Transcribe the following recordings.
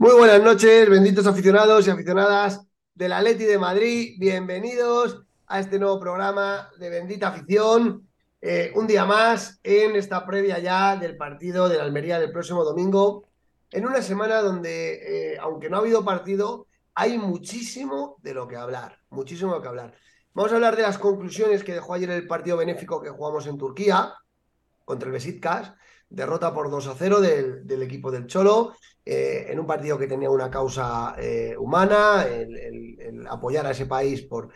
Muy buenas noches, benditos aficionados y aficionadas del Atleti de Madrid. Bienvenidos a este nuevo programa de Bendita Afición. Eh, un día más en esta previa ya del partido de la Almería del próximo domingo. En una semana donde, eh, aunque no ha habido partido, hay muchísimo de lo que hablar. Muchísimo de lo que hablar. Vamos a hablar de las conclusiones que dejó ayer el partido benéfico que jugamos en Turquía contra el Besiktas derrota por 2 a 0 del, del equipo del Cholo, eh, en un partido que tenía una causa eh, humana, el, apoyar a ese país por,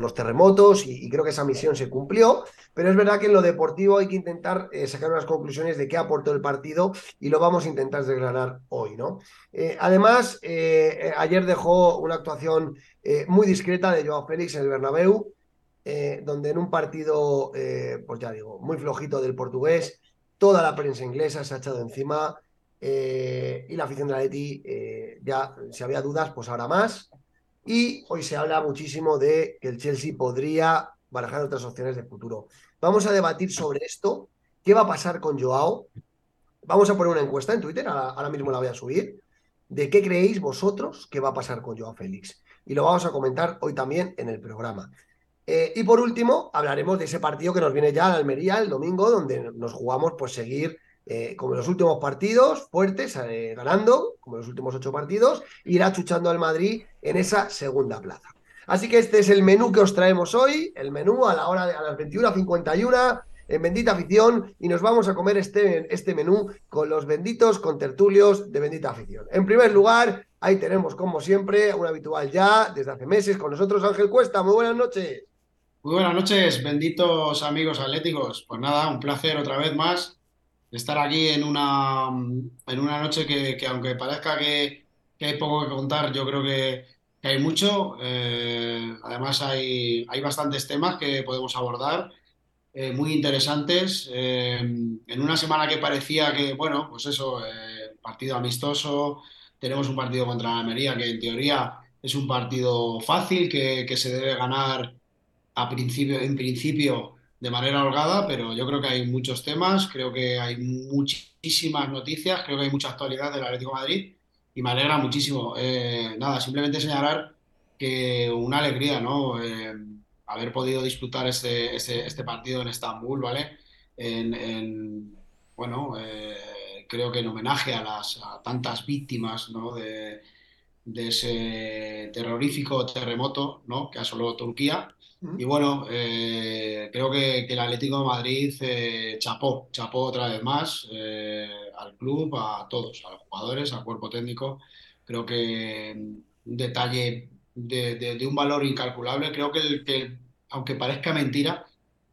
los terremotos, y, creo que esa misión se cumplió, pero es verdad que en lo deportivo hay que intentar eh, sacar unas conclusiones de qué aportó el partido y lo vamos a intentar desgranar hoy, ¿no? Además, ayer dejó una actuación muy discreta de Joao Félix en el Bernabéu, donde en un partido, pues ya digo, muy flojito del portugués, toda la prensa inglesa se ha echado encima eh, y la afición de la Leti eh, ya si había dudas, pues ahora más. Y hoy se habla muchísimo de que el Chelsea podría barajar otras opciones de futuro. Vamos a debatir sobre esto. ¿Qué va a pasar con Joao? Vamos a poner una encuesta en Twitter, ahora, mismo la voy a subir, de qué creéis vosotros que va a pasar con Joao Félix. Y lo vamos a comentar hoy también en el programa. Eh, y por último, hablaremos de ese partido que nos viene ya a Almería el domingo, donde nos jugamos pues seguir eh, como en los últimos partidos, fuertes, eh, ganando, como en los últimos ocho partidos, irá chuchando al Madrid en esa segunda plaza. Así que este es el menú que os traemos hoy, el menú a la hora de a las 21.51 en Bendita Afición y nos vamos a comer este, este menú con los benditos contertulios de Bendita Afición. En primer lugar, ahí tenemos como siempre, un habitual ya desde hace meses con nosotros Ángel Cuesta. Muy buenas noches. Muy buenas noches, benditos amigos atléticos. Pues nada, un placer otra vez más estar aquí en una, en una noche que, que aunque parezca que, hay poco que contar, yo creo que, hay mucho. Eh, además hay, hay bastantes temas que podemos abordar, eh, muy interesantes. Eh, en una semana que parecía que, bueno, pues eso, partido amistoso, tenemos un partido contra la Almería que en teoría es un partido fácil, que, que se debe ganar a principio, en principio de manera holgada, pero yo creo que hay muchos temas, creo que hay muchísimas noticias, creo que hay mucha actualidad del Atlético Madrid y me alegra muchísimo. Eh, nada, simplemente señalar que una alegría, ¿no? Eh, haber podido disputar este, este, este, partido en Estambul, ¿vale? En, en bueno, eh, creo que en homenaje a las a tantas víctimas, ¿no? De, de ese terrorífico terremoto ¿no? que asoló Turquía. Y bueno, eh, creo que, el Atlético de Madrid eh, chapó, chapó otra vez más eh, al club, a todos, a los jugadores, al cuerpo técnico. Creo que un detalle de, un valor incalculable. Creo que, el, que, aunque parezca mentira,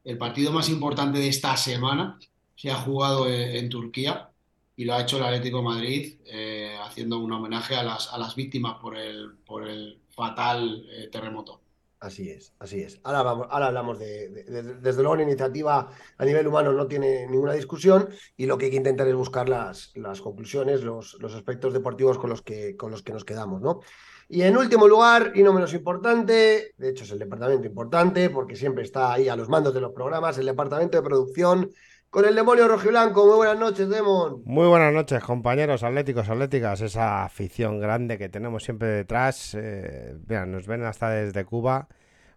el partido más importante de esta semana se ha jugado en, en Turquía y lo ha hecho el Atlético de Madrid eh, haciendo un homenaje a las, a las víctimas por el, por el fatal terremoto. Así es, así es. Ahora, vamos, ahora hablamos de, de, de, Desde luego, la iniciativa a nivel humano no tiene ninguna discusión y lo que hay que intentar es buscar las, las conclusiones, los, los aspectos deportivos con los, que, con los que nos quedamos, ¿no? Y en último lugar, y no menos importante, de hecho es el departamento importante porque siempre está ahí a los mandos de los programas, el departamento de producción con el demonio rojiblanco. Muy buenas noches, Demon. Muy buenas noches, compañeros atléticos, atléticas. Esa afición grande que tenemos siempre detrás. Eh, mira, nos ven hasta desde Cuba.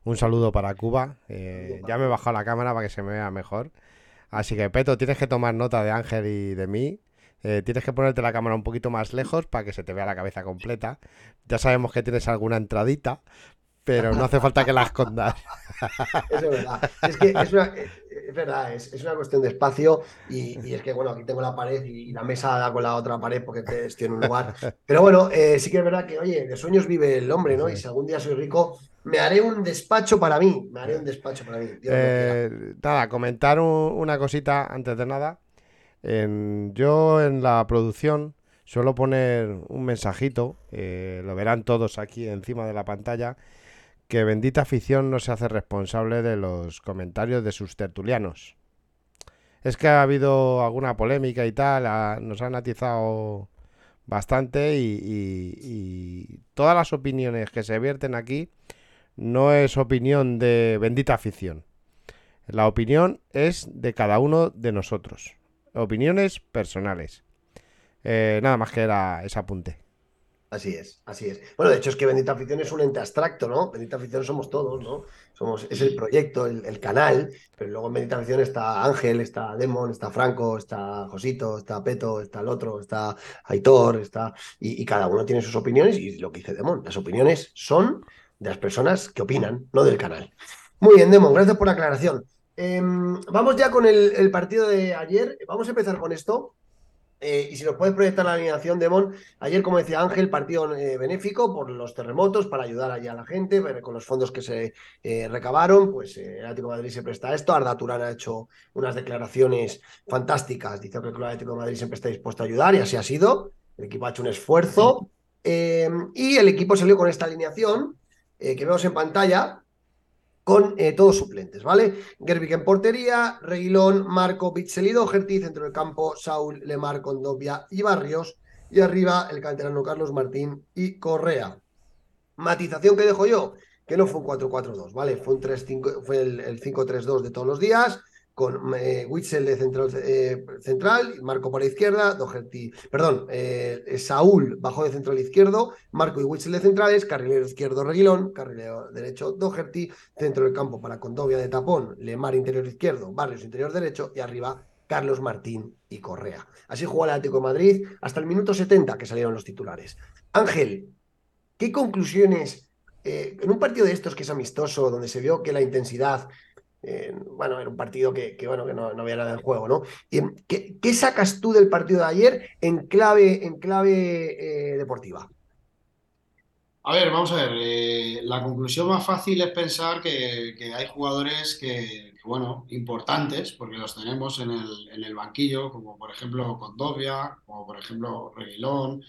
Un saludo para Cuba. Eh, ya me he bajado la cámara para que se me vea mejor. Así que, Peto, tienes que tomar nota de Ángel y de mí. Eh, tienes que ponerte la cámara un poquito más lejos para que se te vea la cabeza completa. Ya sabemos que tienes alguna entradita, pero no hace falta que la escondas. Eso es verdad. Es que es una, verdad, es, es una cuestión de espacio y, y es que, bueno, aquí tengo la pared y, la mesa da con la otra pared porque estoy en un lugar. Pero bueno, eh, sí que es verdad que, oye, de sueños vive el hombre, ¿no? Y si algún día soy rico, me haré un despacho para mí, me haré un despacho para mí. Eh, nada, comentar un- una cosita antes de nada. En- yo en la producción suelo poner un mensajito, eh, lo verán todos aquí encima de la pantalla, que Bendita Afición no se hace responsable de los comentarios de sus tertulianos. Es que ha habido alguna polémica y tal, nos han atizado bastante y todas las opiniones que se vierten aquí no es opinión de Bendita Afición. La opinión es de cada uno de nosotros. Opiniones personales. Eh, nada más que era ese apunte. Así es, así es. Bueno, de hecho es que Bendita Afición es un ente abstracto, ¿no? Bendita Afición somos todos, ¿no? Somos, es el proyecto, el, canal, pero luego en Bendita Afición está Ángel, está Demon, está Franco, está Josito, está Peto, está el otro, está Aitor, está... Y, cada uno tiene sus opiniones y lo que dice Demon, las opiniones son de las personas que opinan, no del canal. Muy bien, Demon, gracias por la aclaración. Em, vamos ya con el partido de ayer. Vamos a empezar con esto. Eh, y si nos puedes proyectar la alineación, Demon, Ayer, como decía Ángel, partido eh, benéfico por los terremotos para ayudar allá a la gente, con los fondos que se eh, recabaron, pues el Atlético de Madrid se presta a esto. Arda Turán ha hecho unas declaraciones fantásticas, dice que el Atlético de Madrid siempre está dispuesto a ayudar y así ha sido. El equipo ha hecho un esfuerzo y el equipo salió con esta alineación que vemos en pantalla con eh, todos suplentes, ¿vale? Gerbic en portería, Reguilón, Marco, Bitzel y Doherty, centro del campo, Saúl, Lemar, Condovia y Barrios, y arriba el canterano Carlos Martín y Correa. Matización que dejo yo, que no fue un 4-4-2, ¿vale? Fue un 3-5, fue el, el 5-3-2 de todos los días, con eh, Witzel de central, eh, central, Marco por la izquierda, Doherty, perdón, eh, Saúl bajó de central izquierdo, Marco y Witzel de centrales, carrilero izquierdo Reguilón, carrilero derecho Doherty, centro del campo para Condovia de tapón, Lemar interior izquierdo, Barrios interior derecho y arriba Carlos Martín y Correa. Así jugó el Atlético de Madrid hasta el minuto 70 que salieron los titulares. Ángel, ¿qué conclusiones eh, en un partido de estos que es amistoso, donde se vio que la intensidad bueno, era un partido que, bueno, que no, había nada en juego, ¿no? ¿Y, ¿qué, ¿qué, sacas tú del partido de ayer en clave, en clave eh, deportiva? A ver, vamos a ver. Eh, la conclusión más fácil es pensar que, hay jugadores que, bueno, importantes, porque los tenemos en el, en el banquillo, como por ejemplo Condovia, como por ejemplo Reguilón,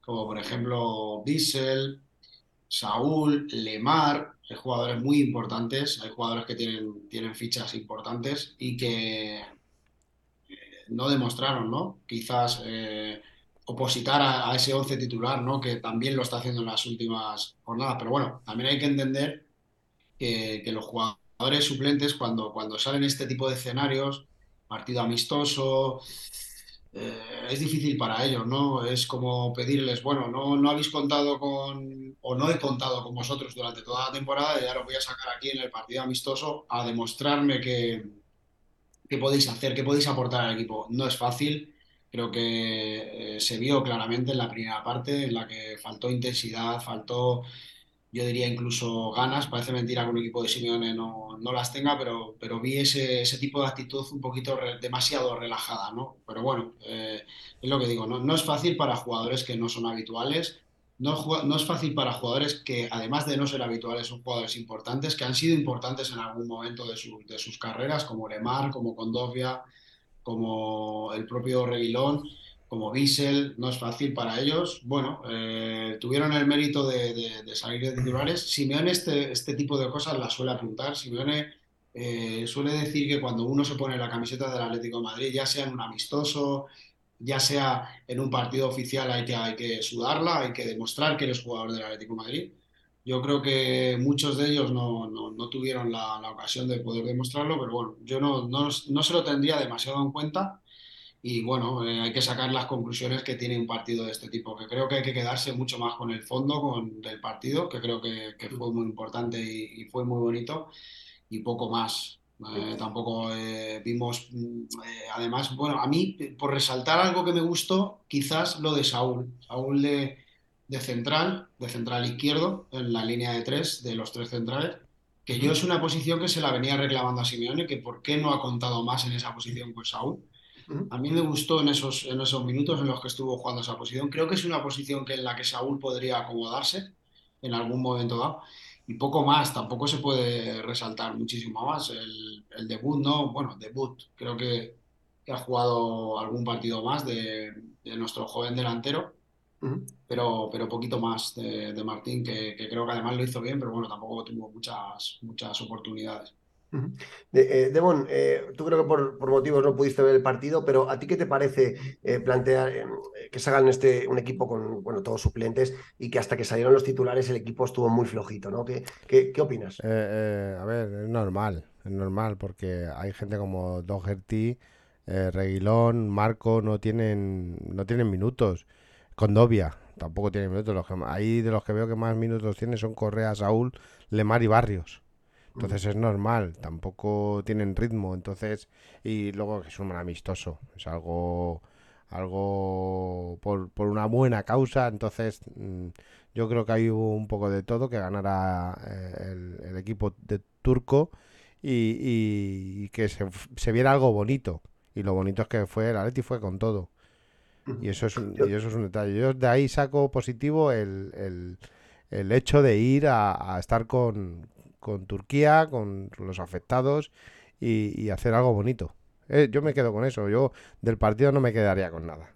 como por ejemplo Bissell, Saúl, Lemar, hay jugadores muy importantes, hay jugadores que tienen, tienen fichas importantes y que eh, no demostraron, ¿no? Quizás eh, opositar a, ese once titular, ¿no? Que también lo está haciendo en las últimas jornadas. Pero bueno, también hay que entender que, que los jugadores suplentes, cuando, cuando salen este tipo de escenarios, partido amistoso, eh, es difícil para ellos, ¿no? Es como pedirles, bueno, no, no habéis contado con, o no he contado con vosotros durante toda la temporada y ya lo voy a sacar aquí en el partido amistoso a demostrarme que, que podéis hacer, que podéis aportar al equipo. No es fácil, creo que eh, se vio claramente en la primera parte en la que faltó intensidad, faltó yo diría incluso ganas, parece mentira que un equipo de Simeone no, no las tenga, pero, pero vi ese, ese, tipo de actitud un poquito re, demasiado relajada, ¿no? Pero bueno, eh, es lo que digo, no, no, es fácil para jugadores que no son habituales, no, no, es fácil para jugadores que además de no ser habituales son jugadores importantes, que han sido importantes en algún momento de, su, de sus carreras, como Lemar, como Condovia, como el propio Reguilón como Bissell, no es fácil para ellos. Bueno, eh, tuvieron el mérito de, de, de, salir de titulares. Simeone este, este tipo de cosas las suele apuntar. Simeone eh, suele decir que cuando uno se pone la camiseta del Atlético Madrid, ya sea en un amistoso, ya sea en un partido oficial, hay que, hay que sudarla, hay que demostrar que eres jugador del Atlético Madrid. Yo creo que muchos de ellos no, no, no tuvieron la, ocasión de poder demostrarlo, pero bueno, yo no, no se lo tendría demasiado en cuenta y bueno, eh, hay que sacar las conclusiones que tiene un partido de este tipo, que creo que hay que quedarse mucho más con el fondo con, del partido, que creo que, que fue muy importante y, y, fue muy bonito, y poco más. Eh, tampoco eh, vimos, eh, además, bueno, a mí, por resaltar algo que me gustó, quizás lo de Saúl, Saúl de, de central, de central izquierdo, en la línea de tres, de los tres centrales, que yo es una posición que se la venía reclamando a Simeone, que por qué no ha contado más en esa posición con Saúl. A mí me gustó en esos, en esos minutos en los que estuvo jugando esa posición. Creo que es una posición que en la que Saúl podría acomodarse en algún momento dado. Y poco más, tampoco se puede resaltar muchísimo más. El, el debut, no, bueno, debut, creo que, que ha jugado algún partido más de, de nuestro joven delantero pero, pero poquito más de, de Martín, que, que, creo que además lo hizo bien, pero bueno, tampoco tuvo muchas, muchas oportunidades. De, eh, Demon, eh, tú creo que por, por, motivos no pudiste ver el partido, pero ¿a ti qué te parece eh, plantear eh, que se hagan este, un equipo con bueno, todos suplentes y que hasta que salieron los titulares el equipo estuvo muy flojito, ¿no? ¿Qué, qué, qué opinas? a ver, es normal, es normal porque hay gente como Doherty, Reguilón, Marco, no tienen, no tienen minutos. Condovia tampoco tiene minutos. Los que, ahí de los que veo que más minutos tiene son Correa, Saúl, Lemar y Barrios. Entonces es normal, tampoco tienen ritmo. Entonces, y luego que es un amistoso, es algo algo por, por una buena causa. Entonces, mm, yo creo que hay un poco de todo que ganara eh, el, el, equipo de turco y, y, y que se, se, viera algo bonito. Y lo bonito es que fue, el Atleti fue con todo. Y eso es un, y eso es un detalle. Yo de ahí saco positivo el, el, el hecho de ir a, a estar con, con, Turquía, con los afectados y, hacer algo bonito. Eh, yo me quedo con eso. Yo del partido no me quedaría con nada.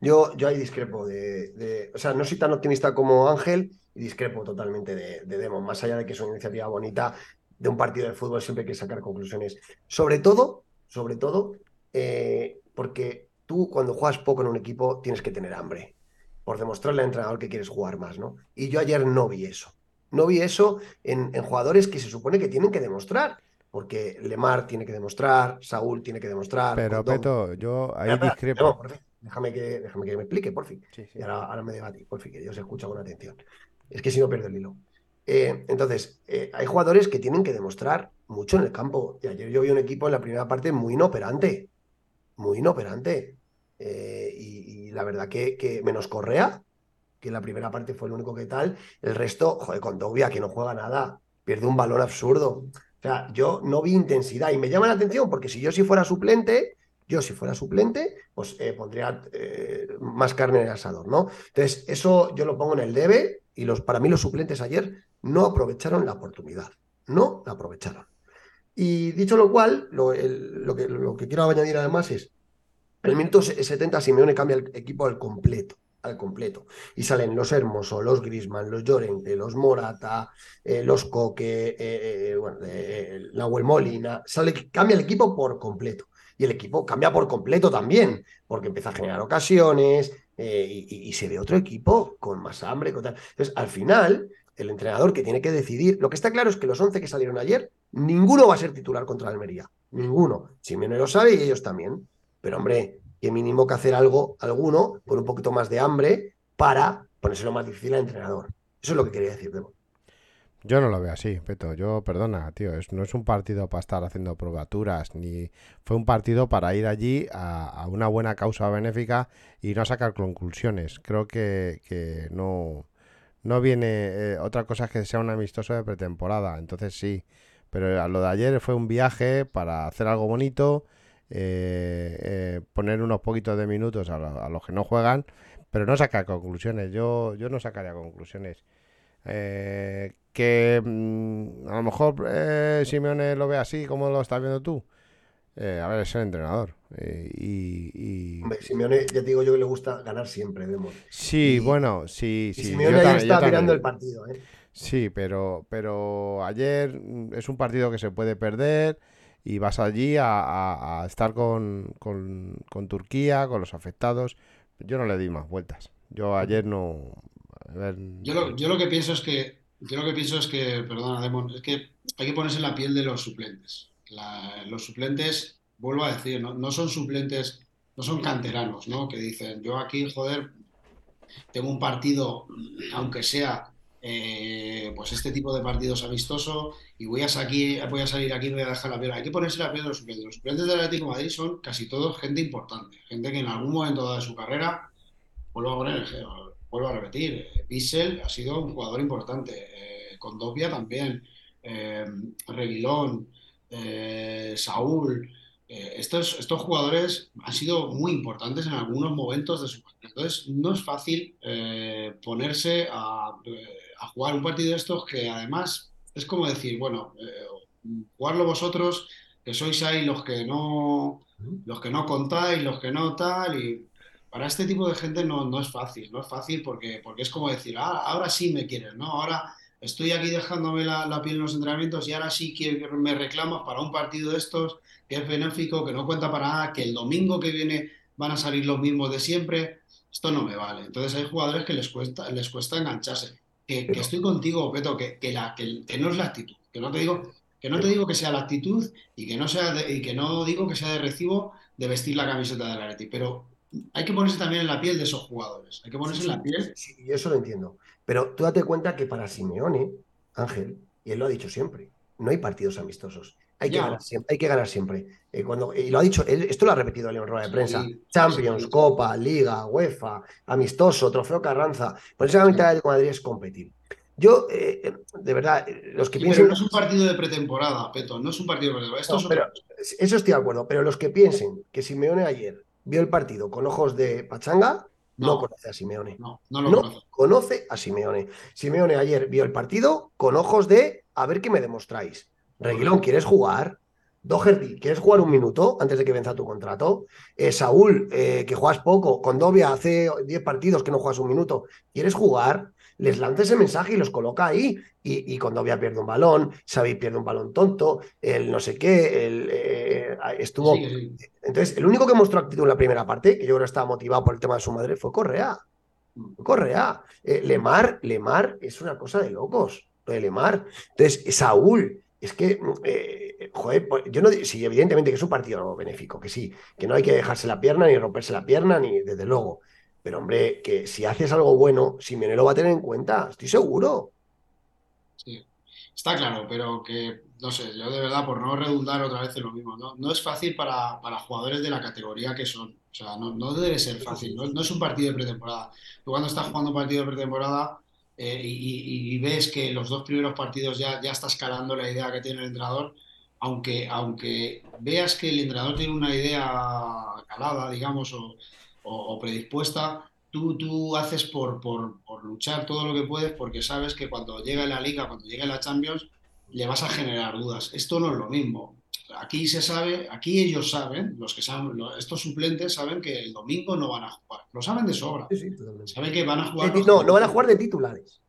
Yo, yo ahí discrepo de, O sea, no soy tan optimista como Ángel y discrepo totalmente de, de Demon. Más allá de que es una iniciativa bonita, de un partido de fútbol siempre hay que sacar conclusiones. Sobre todo, sobre todo, eh, porque tú cuando juegas poco en un equipo tienes que tener hambre por demostrarle al entrenador que quieres jugar más, ¿no? Y yo ayer no vi eso. No vi eso en, en jugadores que se supone que tienen que demostrar. Porque Lemar tiene que demostrar, Saúl tiene que demostrar. Pero, Beto, yo ahí espera, discrepo. No, déjame, que, déjame que me explique, por fin. Sí, sí. Y ahora, ahora me debatí, por fin, que yo se escucha con atención. Es que si no pierdo el hilo. Eh, entonces, eh, hay jugadores que tienen que demostrar mucho en el campo. Y ayer yo vi un equipo en la primera parte muy inoperante. Muy inoperante. Eh, y, y, la verdad que, que, menos Correa, que la primera parte fue el único que tal, el resto, joder, con Dobia, que no juega nada, pierde un balón absurdo. O sea, yo no vi intensidad y me llama la atención porque si yo si fuera suplente, yo si fuera suplente, pues eh, pondría eh, más carne en el asador, ¿no? Entonces, eso yo lo pongo en el debe y los, para mí los suplentes ayer no aprovecharon la oportunidad, no la aprovecharon. Y dicho lo cual, lo, lo, que, lo que quiero añadir además es, en el minuto 70 Simeone cambia el equipo al completo, al completo. Y salen los Hermoso, los Grisman, los Llorente, los Morata, eh, los Coque, eh, eh, bueno, Nahuel Molina. Sale, cambia el equipo por completo. Y el equipo cambia por completo también, porque empieza a generar ocasiones y, y, se ve otro equipo con más hambre. Con tal. Entonces, al final, el entrenador que tiene que decidir, lo que está claro es que los 11 que salieron ayer, ninguno va a ser titular contra Almería. Ninguno. Simeone lo sabe y ellos también. Pero hombre, que mínimo que hacer algo, alguno, con un poquito más de hambre, para ponérselo más difícil al entrenador. Eso es lo que quería decir, Debo. Yo no lo veo así, Peto. Yo, perdona, tío, es, no es un partido para estar haciendo probaturas, ni fue un partido para ir allí a, una buena causa benéfica y no sacar conclusiones. Creo que, que no, no viene. Eh, otra cosa que sea un amistoso de pretemporada, entonces sí. Pero lo de ayer fue un viaje para hacer algo bonito eh, eh, poner unos poquitos de minutos a, lo, a, los que no juegan, pero no sacar conclusiones. Yo, yo no sacaría conclusiones. Eh, que mmm, a lo mejor eh, Simeone lo ve así como lo estás viendo tú. a ver, es el entrenador. y, y... Hombre, Simeone, ya te digo yo que le gusta ganar siempre, vemos. Sí, y, bueno, sí, sí. Simeone ya está mirando el partido, ¿eh? Sí, pero, pero ayer mm, es un partido que se puede perder y vas allí a, a, estar con, con, con, Turquía, con los afectados. Yo no le di más vueltas. Yo ayer no. Yo, lo, yo lo que pienso es que. Yo lo que pienso es que, perdona, Demon, es que hay que ponerse en la piel de los suplentes. Los suplentes, vuelvo a decir, no, no son suplentes, no son canteranos, ¿no? Que dicen, yo aquí, joder, tengo un partido, aunque sea eh, pues este tipo de partidos amistoso y voy a, salir, voy a salir aquí y voy a dejar la piel. Hay que ponerse la piel de los suplentes. Los suplentes del Atlético Madrid son casi todos gente importante, gente que en algún momento de su carrera, vuelvo a poner, vuelvo a repetir, Bissell ha sido un jugador importante, eh, Condopia también, eh, Reguilón, eh, Saúl, eh, estos, estos jugadores han sido muy importantes en algunos momentos de su carrera. Entonces, no es fácil eh, ponerse a, eh, a jugar un partido de estos que además es como decir, bueno, eh, jugarlo vosotros, que sois ahí los que no, los que no contáis, los que no tal, y para este tipo de gente no, no es fácil, no es fácil porque, porque es como decir, "Ah, ahora sí me quieres, ¿no? Ahora estoy aquí dejándome la, la piel en los entrenamientos y ahora sí que me reclamas para un partido de estos que es benéfico, que no cuenta para nada, que el domingo que viene van a salir los mismos de siempre, esto no me vale. Entonces hay jugadores que les cuesta, les cuesta engancharse. Que, que estoy contigo, Peto, que, que, la, que, que no es la actitud, que no te digo que no te digo que sea la actitud y que no sea de- y que no digo que sea de recibo de vestir la camiseta del Atleti, pero hay que ponerse también en la piel de esos jugadores. Hay que ponerse Sí, en la piel. sí, yo eso lo entiendo. Pero tú date cuenta que para Simeone, Ángel, y él lo ha dicho siempre, no hay partidos amistosos. Hay que ganar siempre. Hay que ganar siempre. Eh, cuando, y lo ha dicho, él- esto lo ha repetido él en rueda de prensa. Sí, Champions, sí. Copa, Liga, UEFA, amistoso, Trofeo Carranza. Por eso la mitad de Madrid es competir. Yo, eh, eh, de verdad, los que piensen. pero no es un partido de pretemporada, Peto, no es un partido de pretemporada. Esto No, es pero eso estoy de acuerdo, pero los que piensen que Simeone ayer vio el partido con ojos de pachanga, no, No. conoce a Simeone. No, no lo No conozco. conoce a Simeone. Simeone ayer vio el partido con ojos de a ver qué me demostráis. Reguilón, ¿quieres jugar? Doherty, ¿quieres jugar un minuto antes de que venza tu contrato? Eh, Saúl, eh, que juegas poco. Condovia, hace 10 partidos que no juegas un minuto. ¿Quieres jugar? Les lanza ese mensaje y los coloca ahí. Y, y Condovia pierde un balón, Xavi pierde un balón tonto, el no sé qué, el, eh, estuvo... Sí, sí. Entonces, el único que mostró actitud en la primera parte, que yo creo que estaba motivado por el tema de su madre, fue Correa. Correa. Lemar, Lemar es una cosa de locos, lo de Lemar. Entonces, Saúl, es que, eh, joder, pues, yo no, sí, evidentemente que es un partido benéfico, que sí, que no hay que dejarse la pierna, ni romperse la pierna, ni desde luego. Pero, hombre, que si haces algo bueno, Simeone lo va a tener en cuenta, estoy seguro. Sí, está claro, pero que, no sé, yo de verdad, por no redundar otra vez en lo mismo, no, no es fácil para, para jugadores de la categoría que son. O sea, no, no debe ser fácil, no, no es un partido de pretemporada. Tú cuando estás jugando un partido de pretemporada eh, y, y- y ves que los dos primeros partidos ya, ya está escalando la idea que tiene el entrenador, aunque, aunque veas que el entrenador tiene una idea calada, digamos, o, o- o predispuesta, tú, tú haces por, por, por luchar todo lo que puedes porque sabes que cuando llegue la Liga, cuando llegue la Champions, le vas a generar dudas. Esto no es lo mismo. Aquí se sabe, aquí ellos saben, los que saben, estos suplentes saben que el domingo no van a jugar. Lo saben de sobra. Sí, sí. Saben que van a jugar. No, no van a jugar de titulares.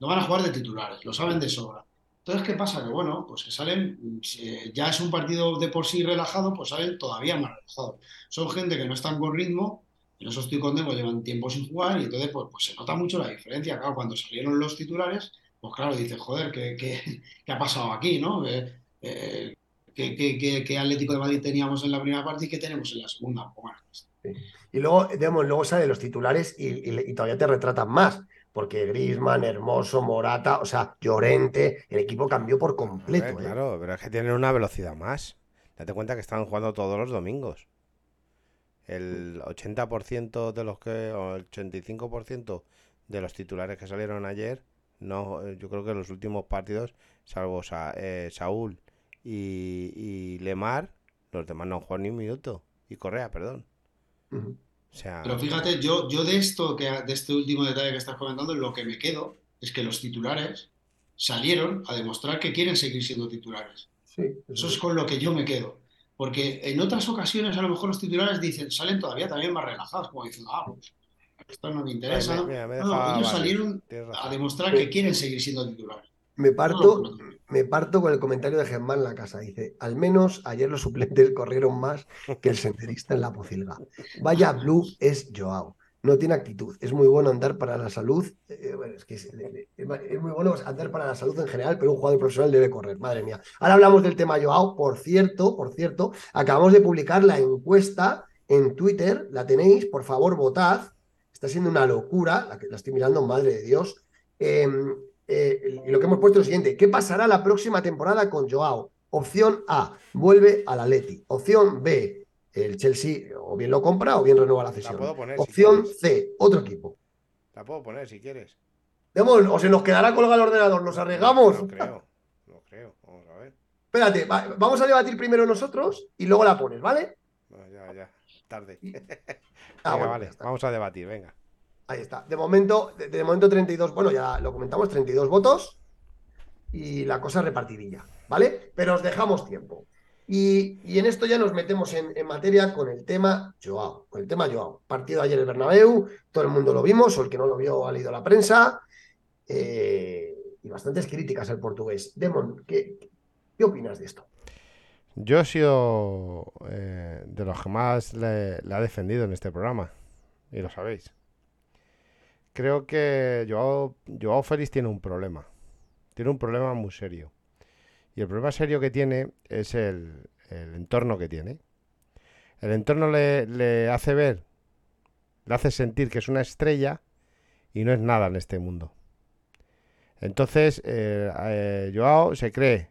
no van a jugar de titulares, lo saben de sobra. Entonces, ¿qué pasa? Que bueno, pues que salen, si ya es un partido de por sí relajado, pues salen todavía más relajados. Son gente que no están con ritmo, en eso estoy contento, llevan tiempo sin jugar y entonces pues, pues se nota mucho la diferencia. Claro, cuando salieron los titulares, pues claro, dices, joder, ¿qué, qué, qué ha pasado aquí, no? Eh, eh, ¿qué, qué- qué- qué Atlético de Madrid teníamos en la primera parte y qué tenemos en la segunda? Pues Y luego, digamos, luego salen los titulares y, y- y todavía te retratan más, porque Griezmann, Hermoso, Morata, o sea, Llorente, el equipo cambió por completo. ¿eh? claro, pero es que tienen una velocidad más. Date cuenta que están jugando todos los domingos. El 80% de los que, o el 85% de los titulares que salieron ayer, no, yo creo que los últimos partidos, salvo Sa- eh, Saúl y, y Lemar, los demás no han jugado ni un minuto. Y Correa, perdón. Ujú. O sea, Pero fíjate, yo, yo de esto, que, de este último detalle que estás comentando, lo que me quedo es que los titulares salieron a demostrar que quieren seguir siendo titulares. Sí, Eso es con lo que yo me quedo. Porque en otras ocasiones a lo mejor los titulares dicen, salen todavía también más relajados, como diciendo, ah, pues esto no me interesa. Mira, ¿no? mira, me No, deja ellos salieron a demostrar que quieren seguir siendo titulares. Me No, parto, no, no. me parto con el comentario de Germán la casa. Dice, al menos ayer los suplentes corrieron más que el senderista en la pocilga. Vaya blue es Joao. No tiene actitud. Es muy bueno andar para la salud. Eh, bueno, es que es, es- es muy bueno andar para la salud en general, pero un jugador profesional debe correr. Madre mía. Ahora hablamos del tema Joao. Por cierto, por cierto, acabamos de publicar la encuesta en Twitter. La tenéis, por favor, votad. Está siendo una locura. La, que, la estoy mirando, madre de Dios. Eh, eh, y lo que hemos puesto es lo siguiente: ¿qué pasará la próxima temporada con Joao? Opción A, vuelve al Atleti. Opción B, el Chelsea o bien lo compra o bien renueva la La cesión. puedo poner Opción. C, otro equipo. La puedo poner si quieres. Demos, o se nos quedará colgado el ordenador, nos arriesgamos. No creo. No creo. Espérate, va- vamos a debatir primero nosotros y luego la pones, ¿vale? No, ya, ya, tarde. Ah, Venga, bueno, vale, vamos a debatir, venga. Ahí está. De momento, de, de momento 32, bueno, ya lo comentamos, 32 votos y la cosa repartidilla, ¿vale? Pero os dejamos tiempo. Y, y en esto ya nos metemos en, materia con el tema Joao, con el tema Joao. Partido ayer el Bernabéu, todo el mundo lo vimos, o el que no lo vio ha leído la prensa, eh, y bastantes críticas al portugués. Demon, ¿qué, qué opinas de esto? Yo he sido eh, de los que más le, le ha defendido en este programa, y lo sabéis. Creo que Joao, Joao Félix tiene un problema. Tiene un problema muy serio. Y el problema serio que tiene es el, el entorno que tiene. El entorno le, le hace ver, le hace sentir que es una estrella y no es nada en este mundo. Entonces, eh, eh, Joao se cree,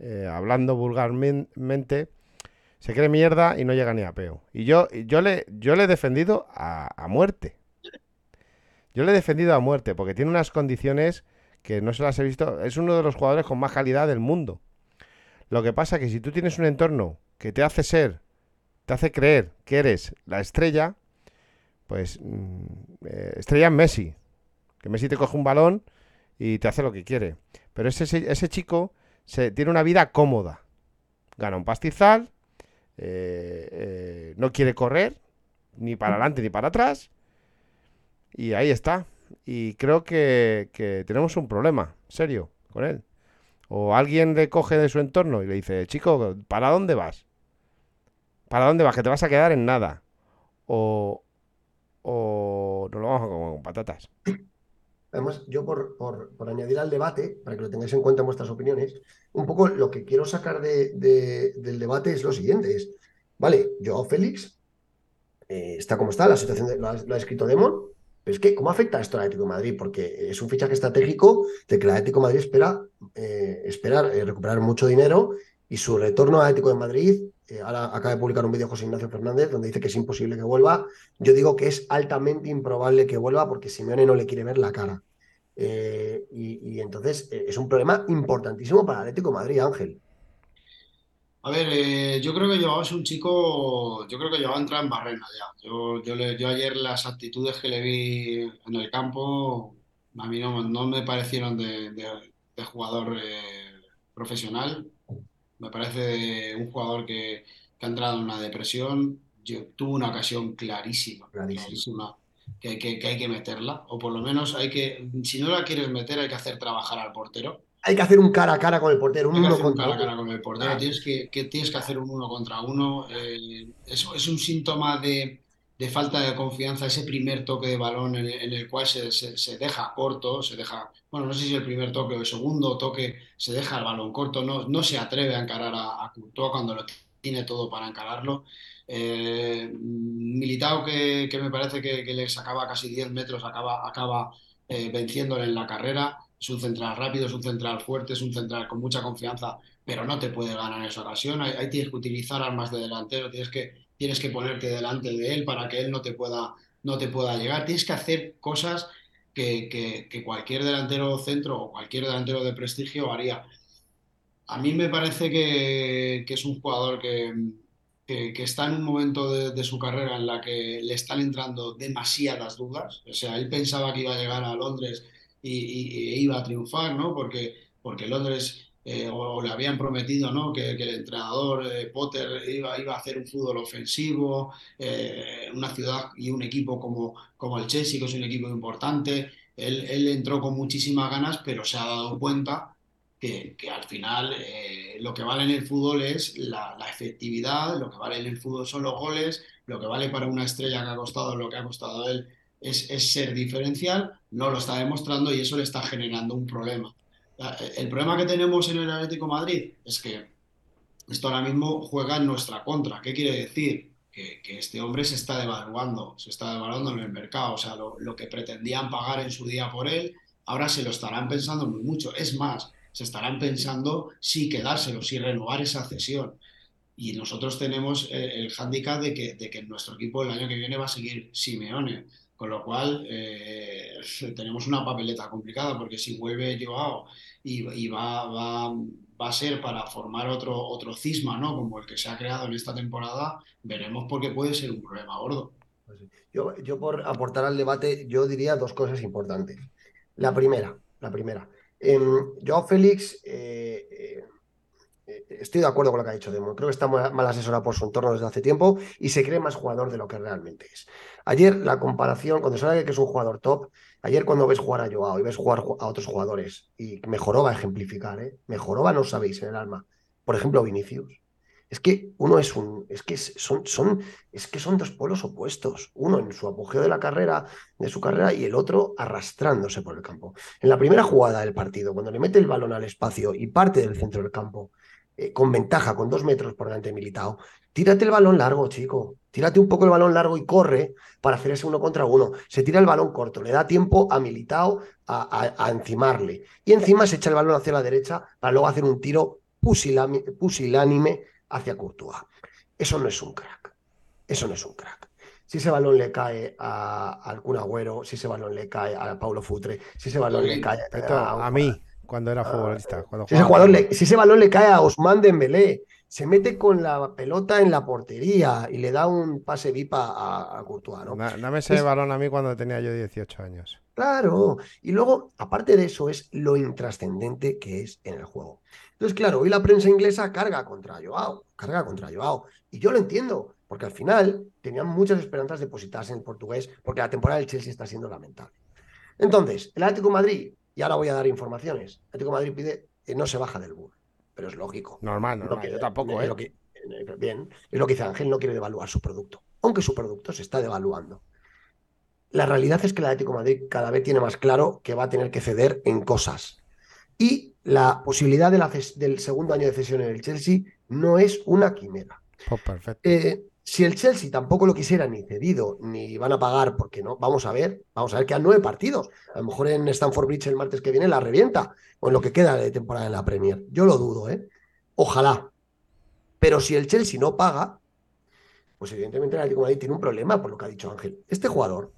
eh, hablando vulgarmente, se cree mierda y no llega ni a peo. Y yo, yo, le, yo le he defendido a, a muerte. Yo le he defendido a muerte porque tiene unas condiciones que no se las he visto. Es uno de los jugadores con más calidad del mundo. Lo que pasa que si tú tienes un entorno que te hace ser, te hace creer que eres la estrella, pues mm, eh, estrella en Messi. Que Messi te coge un balón y te hace lo que quiere. Pero ese, ese chico se, tiene una vida cómoda. Gana un pastizal, eh, eh, no quiere correr, ni para adelante ni para atrás. Y ahí está. Y creo que, tenemos un problema serio con él. O alguien le coge de su entorno y le dice, chico, ¿para dónde vas? ¿Para dónde vas? Que te vas a quedar en nada. O, o nos lo vamos a comer con patatas. Además, yo por, por, por añadir al debate, para que lo tengáis en cuenta en vuestras opiniones, un poco lo que quiero sacar de, de- del debate es lo siguiente, es, vale, Joao Félix eh, está como está, la situación de- lo, ha, lo ha escrito Demon, pero es que, ¿cómo afecta esto al Atlético de Madrid? Porque es un fichaje estratégico de que el Atlético de Madrid espera, eh, espera eh, recuperar mucho dinero y su retorno al Atlético de Madrid, eh, ahora acaba de publicar un vídeo José Ignacio Fernández donde dice que es imposible que vuelva. Yo digo que es altamente improbable que vuelva porque Simeone no le quiere ver la cara. Y, entonces es un problema importantísimo para el Atlético de Madrid, Ángel. A ver, eh, yo creo que es un chico, yo creo que Joao entra en barrena ya. Yo, yo, le- yo ayer las actitudes que le vi en el campo, a mí no, no me parecieron de, de- de jugador eh, profesional. Me parece un jugador que, que ha entrado en una depresión. Yo, tuvo una ocasión clarísima, Clarísima. clarísima, que, que- que hay que meterla. O por lo menos hay que, si no la quieres meter, hay que hacer trabajar al portero. Hay que hacer un cara a cara con el portero, un Hay uno hacer un contra cara a uno. cara con el portero, tienes que, que tienes que hacer un uno contra uno. eh, eso es un síntoma de, de falta de confianza, ese primer toque de balón en, el en el cual se, se- se deja corto, se deja, bueno, no sé si el primer toque o el segundo toque, se deja el balón corto, no, no se atreve a encarar a, a Courtois cuando lo tiene todo para encararlo. Eh, Militao, que, que me parece que, que le sacaba casi 10 metros, acaba, acaba eh, venciéndole en la carrera. Es un central rápido, es un central fuerte, es un central con mucha confianza, pero no te puede ganar en esa ocasión. Ahí, ahí tienes que utilizar armas de delantero, tienes que, tienes que ponerte delante de él para que él no te pueda, no te pueda llegar. Tienes que hacer cosas que, que- que cualquier delantero centro o cualquier delantero de prestigio haría. A mí me parece que, que es un jugador que, que- que está en un momento de, de su carrera en la que le están entrando demasiadas dudas. O sea, él pensaba que iba a llegar a Londres y, y- e iba a triunfar, ¿no? Porque, porque Londres, eh, o, o le habían prometido, ¿no? Que, que el entrenador eh, Potter iba, iba a hacer un fútbol ofensivo, eh, una ciudad y un equipo como, como el Chelsea, que es un equipo importante. Él, él entró con muchísimas ganas, pero se ha dado cuenta que, que al final eh, lo que vale en el fútbol es la, la efectividad, lo que vale en el fútbol son los goles, lo que vale para una estrella que ha costado lo que ha costado él es, es ser diferencial, no lo está demostrando y eso le está generando un problema. El problema que tenemos en el Atlético de Madrid es que esto ahora mismo juega en nuestra contra. ¿Qué quiere decir? Que, que este hombre se está devaluando, se está devaluando en el mercado. O sea, lo, lo que pretendían pagar en su día por él, ahora se lo estarán pensando muy mucho. Es más, se estarán pensando si quedárselo, si renovar esa cesión. Y nosotros tenemos eh, el hándicap de que, de que nuestro equipo el año que viene va a seguir Simeone. Con lo cual, eh, tenemos una papeleta complicada porque si vuelve Joao y, va, va, va, a ser para formar otro, otro cisma, ¿no? Como el que se ha creado en esta temporada, veremos porque puede ser un problema gordo. Pues yo, yo por aportar al debate, yo diría dos cosas importantes. La primera, la primera. Eh, Joao Félix, eh, eh, estoy de acuerdo con lo que ha dicho Demo. Creo que está mal asesorado por su entorno desde hace tiempo y se cree más jugador de lo que realmente es. Ayer la comparación, cuando habla que es un jugador top, ayer cuando ves jugar a Joao y ves jugar a otros jugadores, y mejoró a ejemplificar, ¿eh? va no sabéis en el alma. Por ejemplo, Vinicius. Es que uno es un, es que son, son, es que son dos polos opuestos. Uno en su apogeo de la carrera, de su carrera, y el otro arrastrándose por el campo. En la primera jugada del partido, cuando le mete el balón al espacio y parte del centro del campo, eh, con ventaja, con dos metros por delante de Militao, tírate el balón largo, chico. Tírate un poco el balón largo y corre para hacer ese uno contra uno. Se tira el balón corto, le da tiempo a Militao a, a, encimarle. Y encima se echa el balón hacia la derecha para luego hacer un tiro pusilánime hacia Courtois. Eso no es un crack. Eso no es un crack. Si ese balón le cae a, Alcún Agüero, si ese balón le cae a Paulo Futre, si ese balón le cae a, a mí, cuando era futbolista. si, ese jugador si, ese balón le cae a Osman Dembélé, se mete con la pelota en la portería y le da un pase vipa a, a Courtois. ¿no? Dame ese balón a mí cuando tenía yo 18 años. Claro. Y luego, aparte de eso, es lo intrascendente que es en el juego. Entonces, claro, hoy la prensa inglesa carga contra Joao, carga contra Joao. Y yo lo entiendo, porque al final tenían muchas esperanzas depositadas en el portugués, porque la temporada del Chelsea está siendo lamentable. Entonces, el Atlético de Madrid, y ahora voy a dar informaciones, el Atlético de Madrid pide que no se baja del bus, pero es lógico. Normal, normal, yo tampoco, ¿eh? bien, es lo que dice Ángel, no quiere devaluar su producto, aunque su producto se está devaluando. La realidad es que el Atlético de Madrid cada vez tiene más claro que va a tener que ceder en cosas. Y la posibilidad del segundo año de cesión en el Chelsea no es una quimera. Oh, perfecto. Eh, si el Chelsea tampoco lo quisiera ni cedido, ni van a pagar, porque no, vamos a ver, vamos a ver que han nueve partidos. A lo mejor en Stanford Bridge el martes que viene la revienta, o en lo que queda de temporada en la Premier. Yo lo dudo, ¿eh? Ojalá. Pero si el Chelsea no paga, pues evidentemente el Atlético de Madrid tiene un problema, por lo que ha dicho Ángel. Este jugador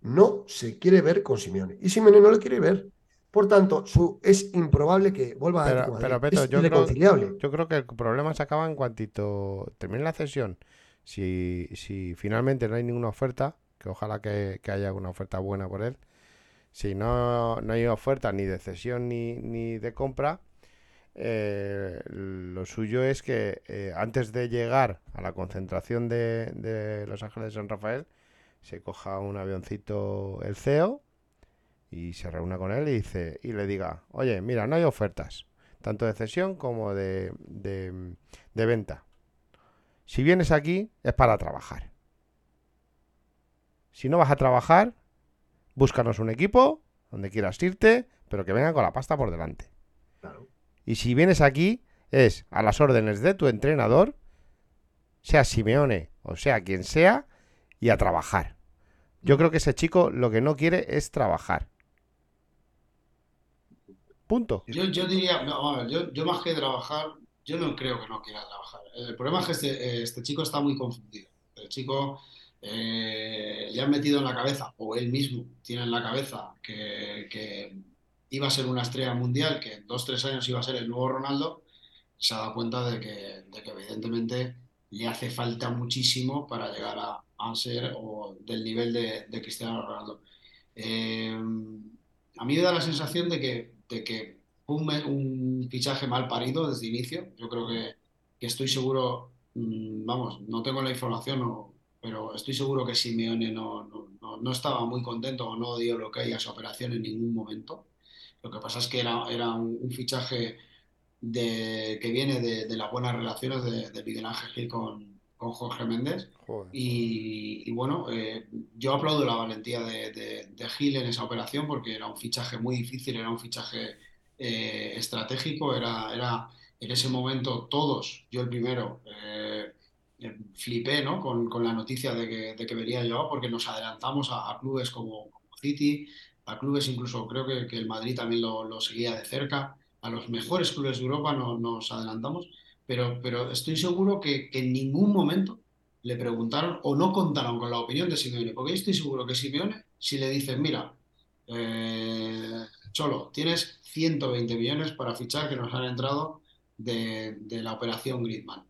no se quiere ver con Simeone, y Simeone no le quiere ver. Por tanto, su, es improbable que vuelva a Pero, pero yo, creo, yo creo que el problema se acaba en cuantito termine la cesión. Si, si finalmente no hay ninguna oferta, que ojalá que, haya una oferta buena por él. Si no, no hay oferta ni de cesión ni, ni de compra, eh, lo suyo es que eh, antes de llegar a la concentración de, de Los Ángeles de San Rafael, se coja un avioncito el CEO y se reúna con él y dice y le diga, oye, mira, no hay ofertas, tanto de cesión como de, de, venta. Si vienes aquí es para trabajar. Si no vas a trabajar, búscanos un equipo donde quieras irte, pero que venga con la pasta por delante. Y si vienes aquí es a las órdenes de tu entrenador, sea Simeone o sea quien sea, y a trabajar. Yo creo que ese chico lo que no quiere es trabajar. Punto. Yo, diría, yo, más que trabajar, yo no creo que no quiera trabajar. El problema es que este, este chico está muy confundido. El chico eh, le han metido en la cabeza, o él mismo tiene en la cabeza, que, iba a ser una estrella mundial, que en dos, tres años iba a ser el nuevo Ronaldo. Se ha dado cuenta de que, evidentemente le hace falta muchísimo para llegar a, ser o del nivel de, Cristiano Ronaldo. Eh, a mí me da la sensación de que de que un, un fichaje mal parido desde inicio. Yo creo que, estoy seguro, mm, vamos, no tengo la información, pero estoy seguro que Simeone no, no, estaba muy contento o no dio lo que hay a su operación en ningún momento. Lo que pasa es que era, era un, fichaje de, que viene de, las buenas relaciones de, de Miguel Ángel Gil con, con Jorge Méndez. Y, bueno, eh, yo aplaudo la valentía de, Gil en esa operación porque era un fichaje muy difícil, era un fichaje eh, estratégico, era, era en ese momento todos, yo el primero, eh, flipé ¿no? con, la noticia de que, de que venía yo porque nos adelantamos a, clubes como, City, a clubes incluso creo que, el Madrid también lo, seguía de cerca, a los mejores clubes de Europa nos adelantamos pero, pero estoy seguro que, en ningún momento le preguntaron o no contaron con la opinión de Simeone, porque yo estoy seguro que Simeone, si le dicen, mira, Eh, Cholo, tienes 120 millones para fichar que nos han entrado de, de la operación Griezmann.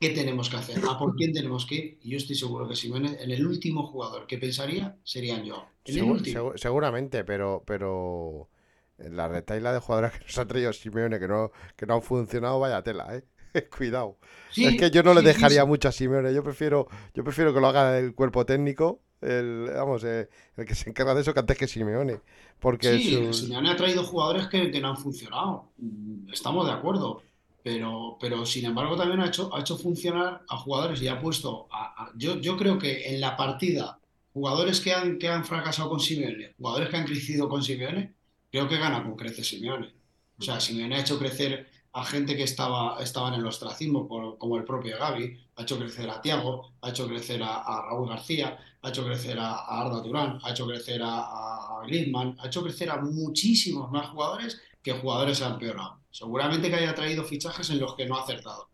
¿Qué tenemos que hacer? ¿A por quién tenemos que ir? Y yo estoy seguro que Simeone, en el último jugador que pensaría sería yo. En el Segu- último. segu- seguramente, pero, pero la retaila de jugadores que nos ha traído Simeone que no, que no han funcionado, vaya tela, ¿eh? Cuidado. Sí, es que yo no le sí, dejaría sí. mucho a Simeone. Yo prefiero, yo prefiero que lo haga el cuerpo técnico, el, vamos, eh, el que se encarga de eso, que antes que Simeone. Porque Sí, Simeone ha traído jugadores que, que no han funcionado. Mm, Estamos de acuerdo. Pero, pero sin embargo también ha hecho, ha hecho funcionar a jugadores y ha puesto a- a- yo, yo creo que en la partida, jugadores que han, que han fracasado con Simeone, jugadores que han crecido con Simeone, creo que gana con creces Simeone. O sea, Simeone ha hecho crecer a gente que estaba, estaban en el ostracismo, por- como el propio Gavi, ha hecho crecer a Thiago, ha hecho crecer a, a Raúl García, ha hecho crecer a, a Arda Turán, ha hecho crecer a, a, Griezmann, ha hecho crecer a muchísimos más jugadores que jugadores han empeorado. Seguramente que haya traído fichajes en los que no ha acertado.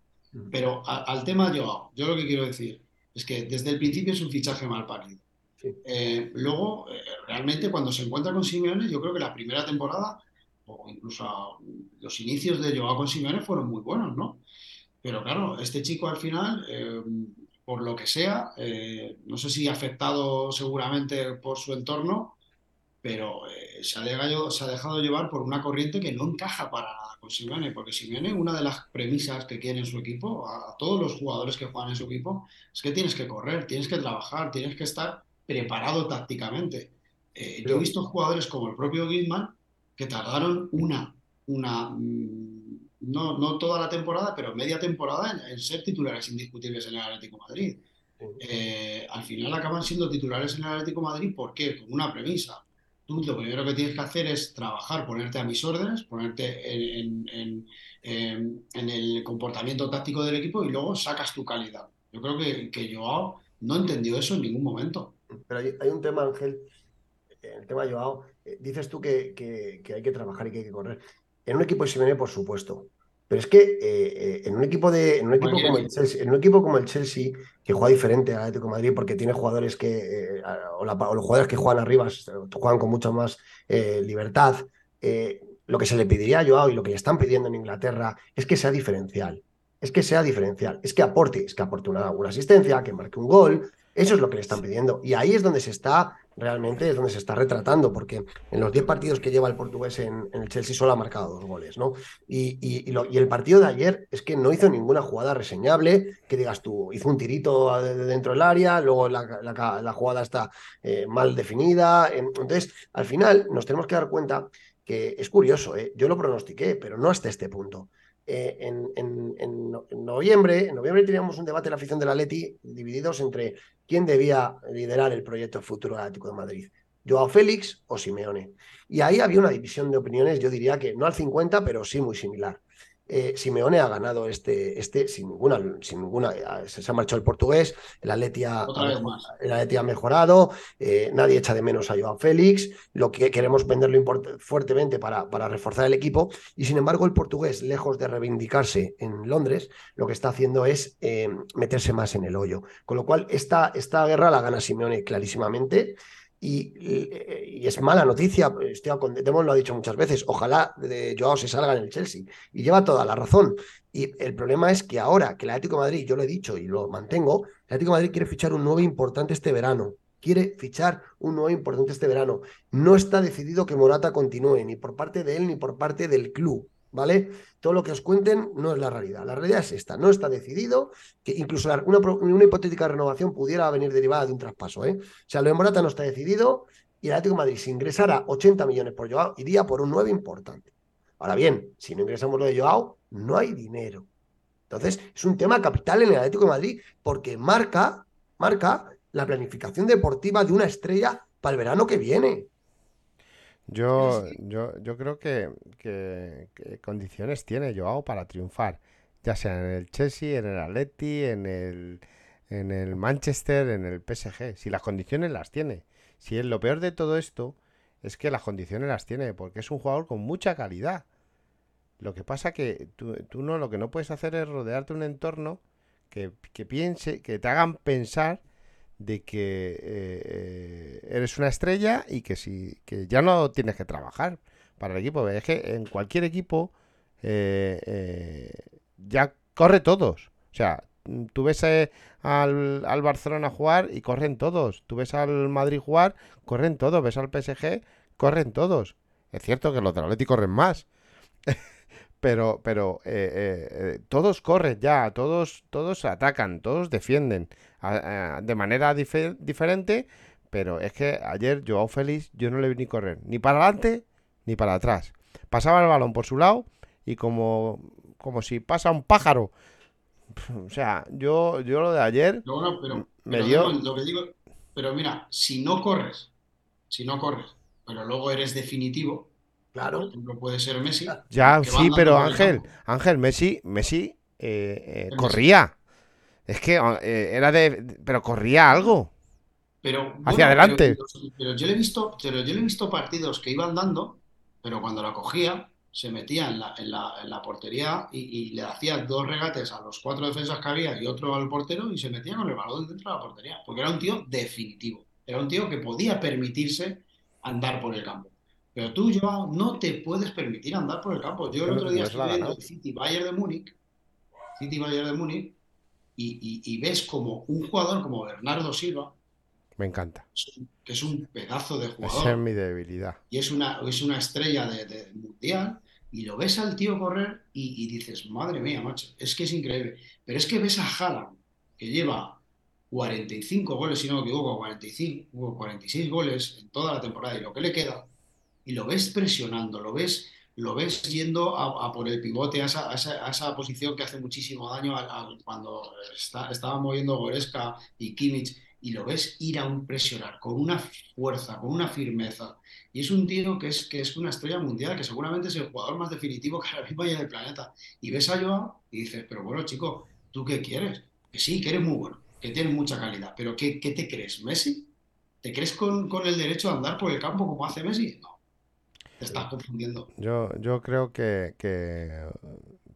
Pero a- al tema Joao, yo lo que quiero decir es que desde el principio es un fichaje mal parido. Sí. Eh, luego, eh, realmente cuando se encuentra con Simeone, yo creo que la primera temporada, o incluso los inicios de Joao con Simeone fueron muy buenos, ¿no? Pero claro, este chico al final, eh, por lo que sea, eh, no sé si afectado seguramente por su entorno, pero eh, se ha dejado, se ha dejado llevar por una corriente que no encaja para nada con Simeone, porque Simeone, una de las premisas que quiere en su equipo, a, a todos los jugadores que juegan en su equipo, es que tienes que correr, tienes que trabajar, tienes que estar preparado tácticamente. Eh, yo Pero- he visto jugadores como el propio Griezmann que tardaron una, una mm, no, no toda la temporada, pero media temporada en, en ser titulares indiscutibles en el Atlético de Madrid. Eh, al final acaban siendo titulares en el Atlético de Madrid, ¿por qué? Con una premisa. Tú lo primero que tienes que hacer es trabajar, ponerte a mis órdenes, ponerte en, en- en- en- en el comportamiento táctico del equipo y luego sacas tu calidad. Yo creo que, que Joao no entendió eso en ningún momento. Pero hay, hay un tema, Ángel, eh, el tema Joao, eh, dices tú que, que- que hay que trabajar y que hay que correr. En un equipo de Simeone, por supuesto. Pero es que eh, eh, en un equipo de, en un equipo como el. Chelsea, en un equipo como el Chelsea, que juega diferente al Atlético de Madrid, porque tiene jugadores que, eh, o, la- o los jugadores que juegan arriba juegan con mucha más libertad. lo que se le pediría a Joao y lo que le están pidiendo en Inglaterra es que sea diferencial. Es que sea diferencial, es que aporte, es que aporte una, una asistencia, que marque un gol. Eso es lo que le están pidiendo. Y ahí es donde se está, realmente, es donde se está retratando, porque en los 10 partidos que lleva el portugués en, el Chelsea solo ha marcado dos goles, ¿no? Y, y- el partido de ayer es que no hizo ninguna jugada reseñable, que digas tú, hizo un tirito de- de dentro del área, luego la, la- la jugada está eh, mal definida. en- Entonces, al final nos tenemos que dar cuenta que es curioso, ¿eh? Yo lo pronostiqué, pero no hasta este punto. Eh, en, en- en no- en noviembre, en noviembre teníamos un debate en la afición del Atleti divididos entre quién debía liderar el proyecto futuro Atlético de Madrid, Joao Félix o Simeone. Y ahí había una división de opiniones, yo diría que no al 50, pero sí muy similar. Eh, Simeone ha ganado este, este sin ninguna, sin ninguna, se, ha marchado el portugués, el Atleti ha, el Atleti ha mejorado, eh, nadie echa de menos a Joao Félix, lo que queremos venderlo fuertemente para, para reforzar el equipo, y sin embargo el portugués, lejos de reivindicarse en Londres, lo que está haciendo es eh, meterse más en el hoyo. Con lo cual, esta, esta guerra la gana Simeone clarísimamente. Y, eh, es mala noticia, estoy Demos lo ha dicho muchas veces, ojalá de Joao se salga en el Chelsea y lleva toda la razón. Y el problema es que ahora que el Atlético Madrid, yo lo he dicho y lo mantengo, el Atlético Madrid quiere fichar un nuevo importante este verano. Quiere fichar un nuevo importante este verano. No está decidido que Morata continúe, ni por parte de él ni por parte del club. ¿Vale? Todo lo que os cuenten no es la realidad. La realidad es esta. No está decidido, que incluso una, una hipotética renovación pudiera venir derivada de un traspaso. ¿eh? O sea, lo de Morata no está decidido y el Atlético de Madrid, si ingresara 80 millones por Joao, iría por un 9 importante. Ahora bien, si no ingresamos lo de Joao, no hay dinero. Entonces, es un tema capital en el Atlético de Madrid porque marca, marca la planificación deportiva de una estrella para el verano que viene. Yo, yo, yo creo que, que- que condiciones tiene Joao para triunfar, ya sea en el Chelsea, en el Atleti, en el, en el Manchester, en el PSG. Si las condiciones las tiene. Si es lo peor de todo esto es que las condiciones las tiene, porque es un jugador con mucha calidad. Lo que pasa que tú, tú no, lo que no puedes hacer es rodearte un entorno que, que piense, que te hagan pensar de que eh, eres una estrella y que si que ya no tienes que trabajar para el equipo. Es que en cualquier equipo eh, eh, ya corre todos. O sea, tú ves al, al, Barcelona jugar y corren todos. Tú ves al Madrid jugar, corren todos. Ves al PSG, corren todos. Es cierto que los del Atleti corren más. pero pero todos corren ya, todos, todos atacan, todos defienden de manera diferente, pero es que ayer Joao Félix yo no le vi ni correr, ni para adelante ni para atrás. Pasaba el balón por su lado y como, como si pasa un pájaro. O sea, yo, yo lo de ayer pero, me dio... Lo que digo, pero mira, si no corres, si no corres, pero luego eres definitivo, claro. ejemplo, puede ser Messi. Ya, sí, pero Ángel, Ángel, Messi, Messi eh, eh, corría. Es que eh, era de. Pero corría algo. Pero, hacia adelante. Pero, yo le he visto, pero yo le he visto partidos que iban dando, pero cuando la cogía, se metía en la, en la, en la portería y, le hacía dos regates a los cuatro defensas que había y otro al portero y se metía con el balón dentro de la portería. Porque era un tío definitivo. Era un tío que podía permitirse andar por el campo. Pero tú, Joao, no te puedes permitir andar por el campo. Yo el otro día estuve viendo City Bayern de Múnich, City Bayern de Múnich, y, ves como un jugador como Bernardo Silva. Me encanta. Que es un pedazo de jugador. Esa es mi debilidad. Y es una, es una estrella de, mundial. Y lo ves al tío correr y, dices, madre mía, macho, es que es increíble. Pero es que ves a Haaland, que lleva 45 goles, si no me equivoco, 45, 46 goles en toda la temporada y lo que le queda, y lo ves presionando, lo ves lo ves yendo a, por el pivote, a esa, a, esa, posición que hace muchísimo daño cuando estaba moviendo Goreska y Kimmich, y lo ves ir a un presionar con una fuerza, con una firmeza. Y es un tío que es, que es una estrella mundial, que seguramente es el jugador más definitivo que ahora mismo hay en el planeta. Y ves a Joao y dices, pero bueno, chico, ¿tú qué quieres? Que sí, que eres muy bueno, que tienes mucha calidad, pero ¿qué, qué te crees? ¿Messi? ¿Te crees con, con el derecho a andar por el campo como hace Messi? No estás confundiendo. Yo, yo creo que,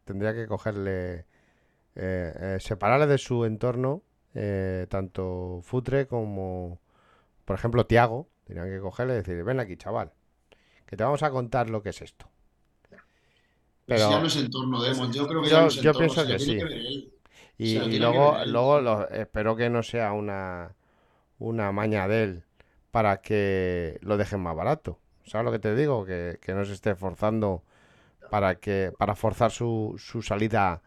tendría que cogerle, eh, eh, separarle de su entorno, eh, tanto Futre como, por ejemplo, Tiago. Tendrían que cogerle y decir, ven aquí, chaval, que te vamos a contar lo que es esto. Pero ya no es entorno de yo creo que yo, yo pienso que sí. y, luego, luego espero que no sea una, una maña de él para que lo dejen más barato. ¿Sabes lo que te digo? Que, no se esté forzando para que para forzar su, su salida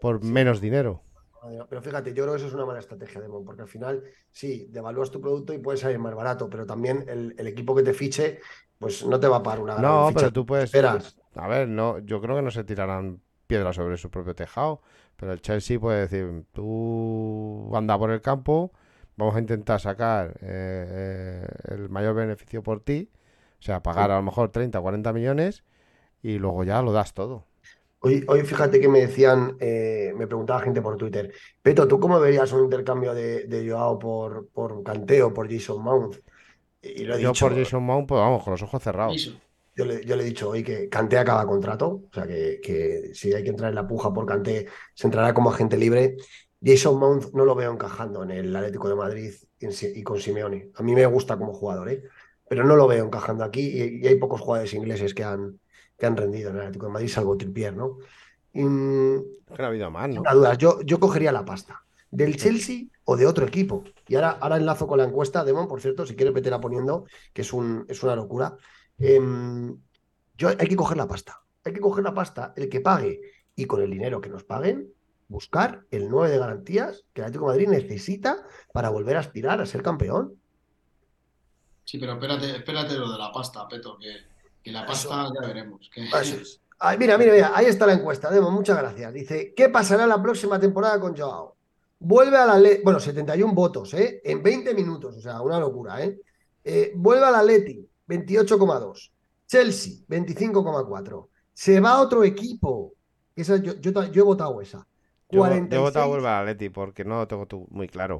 por menos dinero. Pero fíjate, yo creo que eso es una mala estrategia, Demon, porque al final, sí, devalúas tu producto y puedes salir más barato, pero también el, equipo que te fiche, pues no te va a pagar una gran No, pero tú puedes. Esperas. A ver, no, yo creo que no se tirarán piedras sobre su propio tejado, pero el Chelsea puede decir, tú anda por el campo, vamos a intentar sacar eh, eh, el mayor beneficio por ti o sea, pagar a lo mejor 30 o 40 millones y luego ya lo das todo. Hoy, hoy fíjate que me decían, eh, me preguntaba gente por Twitter, Peto, ¿tú cómo verías un intercambio de, de Joao por, por Canteo, por Jason Mount? Y lo he Yo por Jason Mount, pues vamos, con los ojos cerrados. Yo le, yo le, he dicho hoy que Canté acaba contrato, o sea que, que, si hay que entrar en la puja por Canté, se entrará como agente libre. Jason Mount no lo veo encajando en el Atlético de Madrid y con Simeone. A mí me gusta como jugador, ¿eh? Pero no lo veo encajando aquí y, hay pocos jugadores ingleses que han, que han rendido en el Atlético de Madrid, salvo Trippier, ¿no? Y, no ha habido más, ¿no? duda, yo, yo cogería la pasta del Chelsea o de otro equipo. Y ahora, ahora enlazo con la encuesta, Demon, por cierto, si quieres meterla poniendo, que es, un, es una locura. Em, yo, hay que coger la pasta. Hay que coger la pasta, el que pague, y con el dinero que nos paguen, buscar el 9 de garantías que el Atlético de Madrid necesita para volver a aspirar a ser campeón. Sí, pero espérate, espérate lo de la pasta, Peto, que, la pasta ya veremos. mira, mira, mira, ahí está la encuesta, Demo, muchas gracias. Dice, ¿qué pasará la próxima temporada con Joao? Vuelve a la ley, bueno, 71 votos, ¿eh? En 20 minutos, o sea, una locura, ¿eh? eh vuelve a la Leti, 28,2. Chelsea, 25,4. Se va a otro equipo. Esa, yo, he votado esa. Yo, he votado vuelve a la Leti porque no lo tengo muy claro.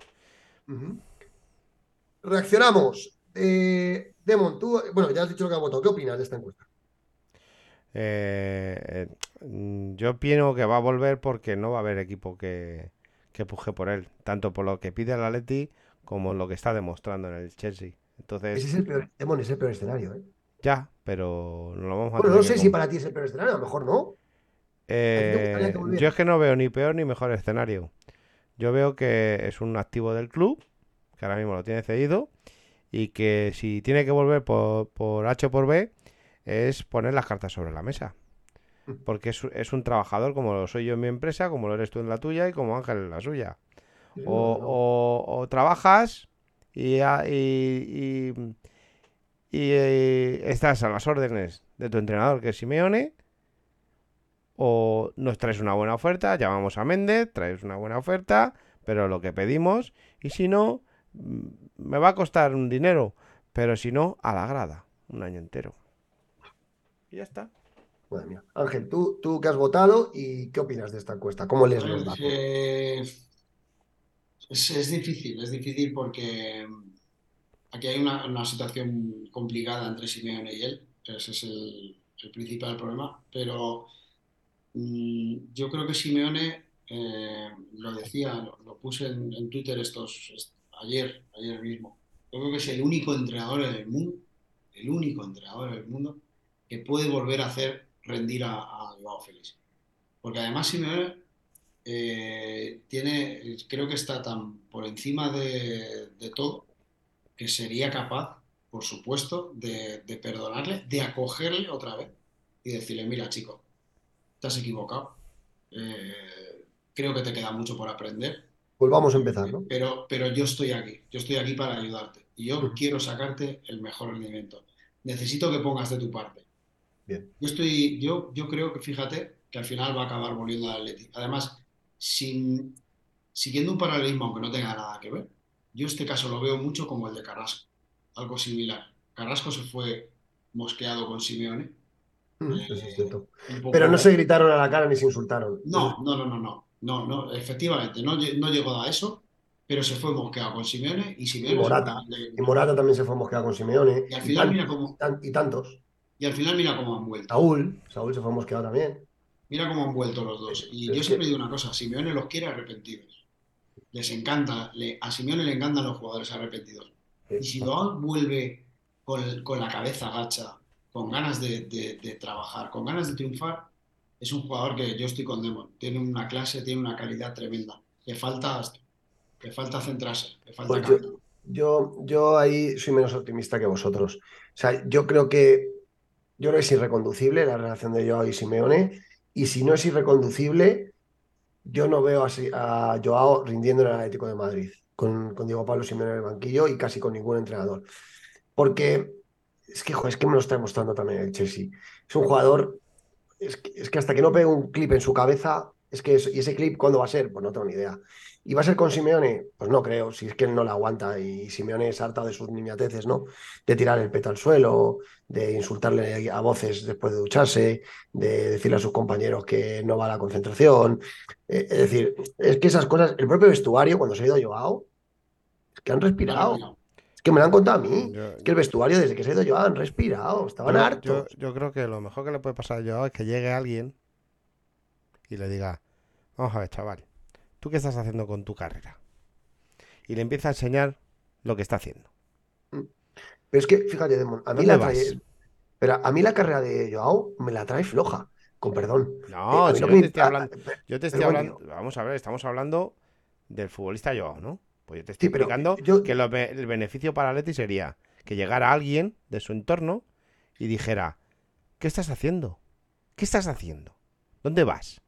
Reaccionamos. Eh, Demon, tú, bueno, ya has dicho lo que has votado. ¿Qué opinas de esta encuesta? Eh, eh, yo opino que va a volver porque no va a haber equipo que, que puje por él, tanto por lo que pide el Atleti como lo que está demostrando en el Chelsea. Ese Entonces, es el peor, Demon, es el peor escenario, ¿eh? ya, pero no lo vamos a Bueno, no sé si para ti es el peor escenario, a lo mejor no. Eh, yo es que no veo ni peor ni mejor escenario. Yo veo que es un activo del club, que ahora mismo lo tiene cedido, y que si tiene que volver por, por H o por B, es poner las cartas sobre la mesa. Porque es, es un trabajador como lo soy yo en mi empresa, como lo eres tú en la tuya y como Ángel en la suya. O, o- o trabajas y, a- y- y- y, eh, estás a las órdenes de tu entrenador, que es Simeone, o nos traes una buena oferta, llamamos a Méndez, traes una buena oferta, pero lo que pedimos, y si no, me va a costar un dinero, pero si no, a la grada, un año entero. Y ya está. Madre mía. Ángel, ¿tú, tú que has votado y qué opinas de esta encuesta? ¿Cómo lees los datos? Eh, es, es difícil, es difícil porque aquí hay una, una situación complicada entre Simeone y él. Ese es el, el principal problema. Pero mm, yo creo que Simeone, eh, lo decía, lo, lo puse en, en Twitter estos, est- ayer, ayer mismo. Yo creo que es el único entrenador en el mundo, el único entrenador en el mundo que puede volver a hacer rendir a, a Joao Félix. Porque además Simeone eh, tiene, creo que está tan por encima de, todo que sería capaz, por supuesto, de, de perdonarle, de acogerle otra vez y decirle, mira chico, te has equivocado, eh, creo que te queda mucho por aprender, Pues vamos a empezar, ¿no? pero, pero yo estoy aquí, yo estoy aquí para ayudarte y yo quiero sacarte el mejor rendimiento. Necesito que pongas de tu parte. Bien. Yo estoy, yo, yo creo que fíjate que al final va a acabar volviendo al Atleti. Además, sin, siguiendo un paralelismo, aunque no tenga nada que ver, yo este caso lo veo mucho como el de Carrasco, algo similar. Carrasco se fue mosqueado con Simeone. Mm, eh, Eso es cierto. un poco- Pero no se gritaron a la cara ni se insultaron. no, no, no, no, no, no, no, efectivamente, no, lle- no llegó a eso, pero se fue mosqueado con Simeone y Y Simeone Morata. seguramente- Y Morata también se fue mosqueado con Simeone. Y al Y, final tan- mira cómo, tan- y tantos. y al final mira cómo han vuelto. Saúl, Saúl se fue mosqueado también. Mira cómo han vuelto los dos. Y Pero yo siempre que- digo una cosa, Simeone los quiere arrepentidos. Les encanta, le- a Simeone le encantan los jugadores arrepentidos. Y si Joao vuelve con, con la cabeza gacha, con ganas de, de- de trabajar, con ganas de triunfar, es un jugador que yo estoy con Demon. Tiene una clase, tiene una calidad tremenda. Le falta, le falta centrarse, le falta Pues yo, yo, yo ahí soy menos optimista que vosotros. O sea, yo creo que yo creo que es irreconducible la relación de Joao y Simeone. Y si no es irreconducible, yo no veo así a Joao rindiendo en el Atlético de Madrid, con, con Diego Pablo Simeone en el banquillo y casi con ningún entrenador. Porque es que, es que me lo está demostrando también el Chelsea. Es un jugador, es que, hasta que no pegue un clip en su cabeza, es que y ese clip, ¿cuándo va a ser? Pues no tengo ni idea. ¿Y va a ser con Simeone? Pues no creo, si es que él no la aguanta y Simeone es harta de sus niñateces, ¿no? De tirar el peto al suelo, de insultarle a voces después de ducharse, de decirle a sus compañeros que no va a la concentración. Eh, es decir, es que esas cosas, el propio vestuario, cuando se ha ido Joao, es que han respirado. Es que me lo han contado a mí. Yo, Es que el vestuario, desde que se ha ido Joao, han respirado, estaban yo- hartos. yo- yo creo que lo mejor que le puede pasar a Joao es que llegue alguien y le diga, vamos a ver, chaval, ¿tú qué estás haciendo con tu carrera? Y le empieza a enseñar lo que está haciendo. Pero es que, fíjate, Demon, a mí ¿Dónde la trae- pero a mí la carrera de Joao me la trae floja, con perdón. Eh, No, a mí si lo yo que te estoy hablando, a- yo te estoy pero hablando, bueno, vamos a ver, estamos hablando del futbolista Joao, ¿no? Pues yo te Sí, estoy pero explicando yo- que lo el beneficio para Leti sería que llegara alguien de su entorno y dijera, ¿qué estás haciendo? ¿Qué estás haciendo? ¿Dónde vas?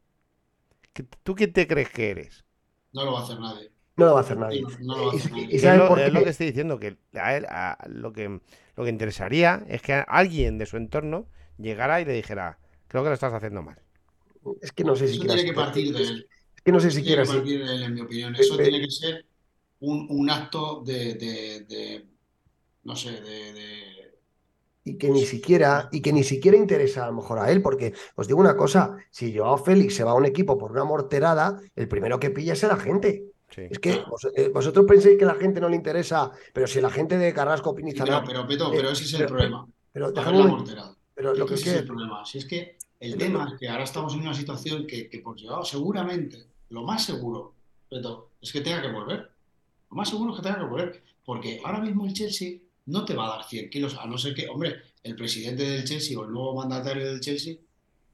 ¿Qué- ¿Tú quién te crees que eres? No lo va a hacer nadie. no lo va a hacer nadie. No, no lo va a Y- hacer y- nadie. Es ¿sabes lo, es lo que estoy diciendo, que a él, a- lo que lo que interesaría es que alguien de su entorno llegara y le dijera, creo que lo estás haciendo mal. Es que no sé Eso siquiera tiene si- que partir de es- él. es que no sé Eso siquiera tiene que si. partir de él, en mi opinión. Eh, Eso eh, tiene que ser un, un acto de, de- de- no sé, de, de- Y que ni siquiera, y que ni siquiera interesa a lo mejor a él, porque os digo una cosa, si Joao Félix se va a un equipo por una morterada, el primero que pilla es a la gente. Sí. Es que vos- eh, vosotros pensáis que a la gente no le interesa, pero si la gente de Carrasco, Sí, Pinizaná, pero, pero, Peto, eh, pero ese es el pero- problema. pero ver un la pero lo que Ese es el problema. Si es que el Pero tema es que ahora estamos en una situación que, que por llegado, seguramente, lo más seguro, Peto, es que tenga que volver. Lo más seguro es que tenga que volver. Porque ahora mismo el Chelsea no te va a dar 100 kilos, a no ser que, hombre, el presidente del Chelsea o el nuevo mandatario del Chelsea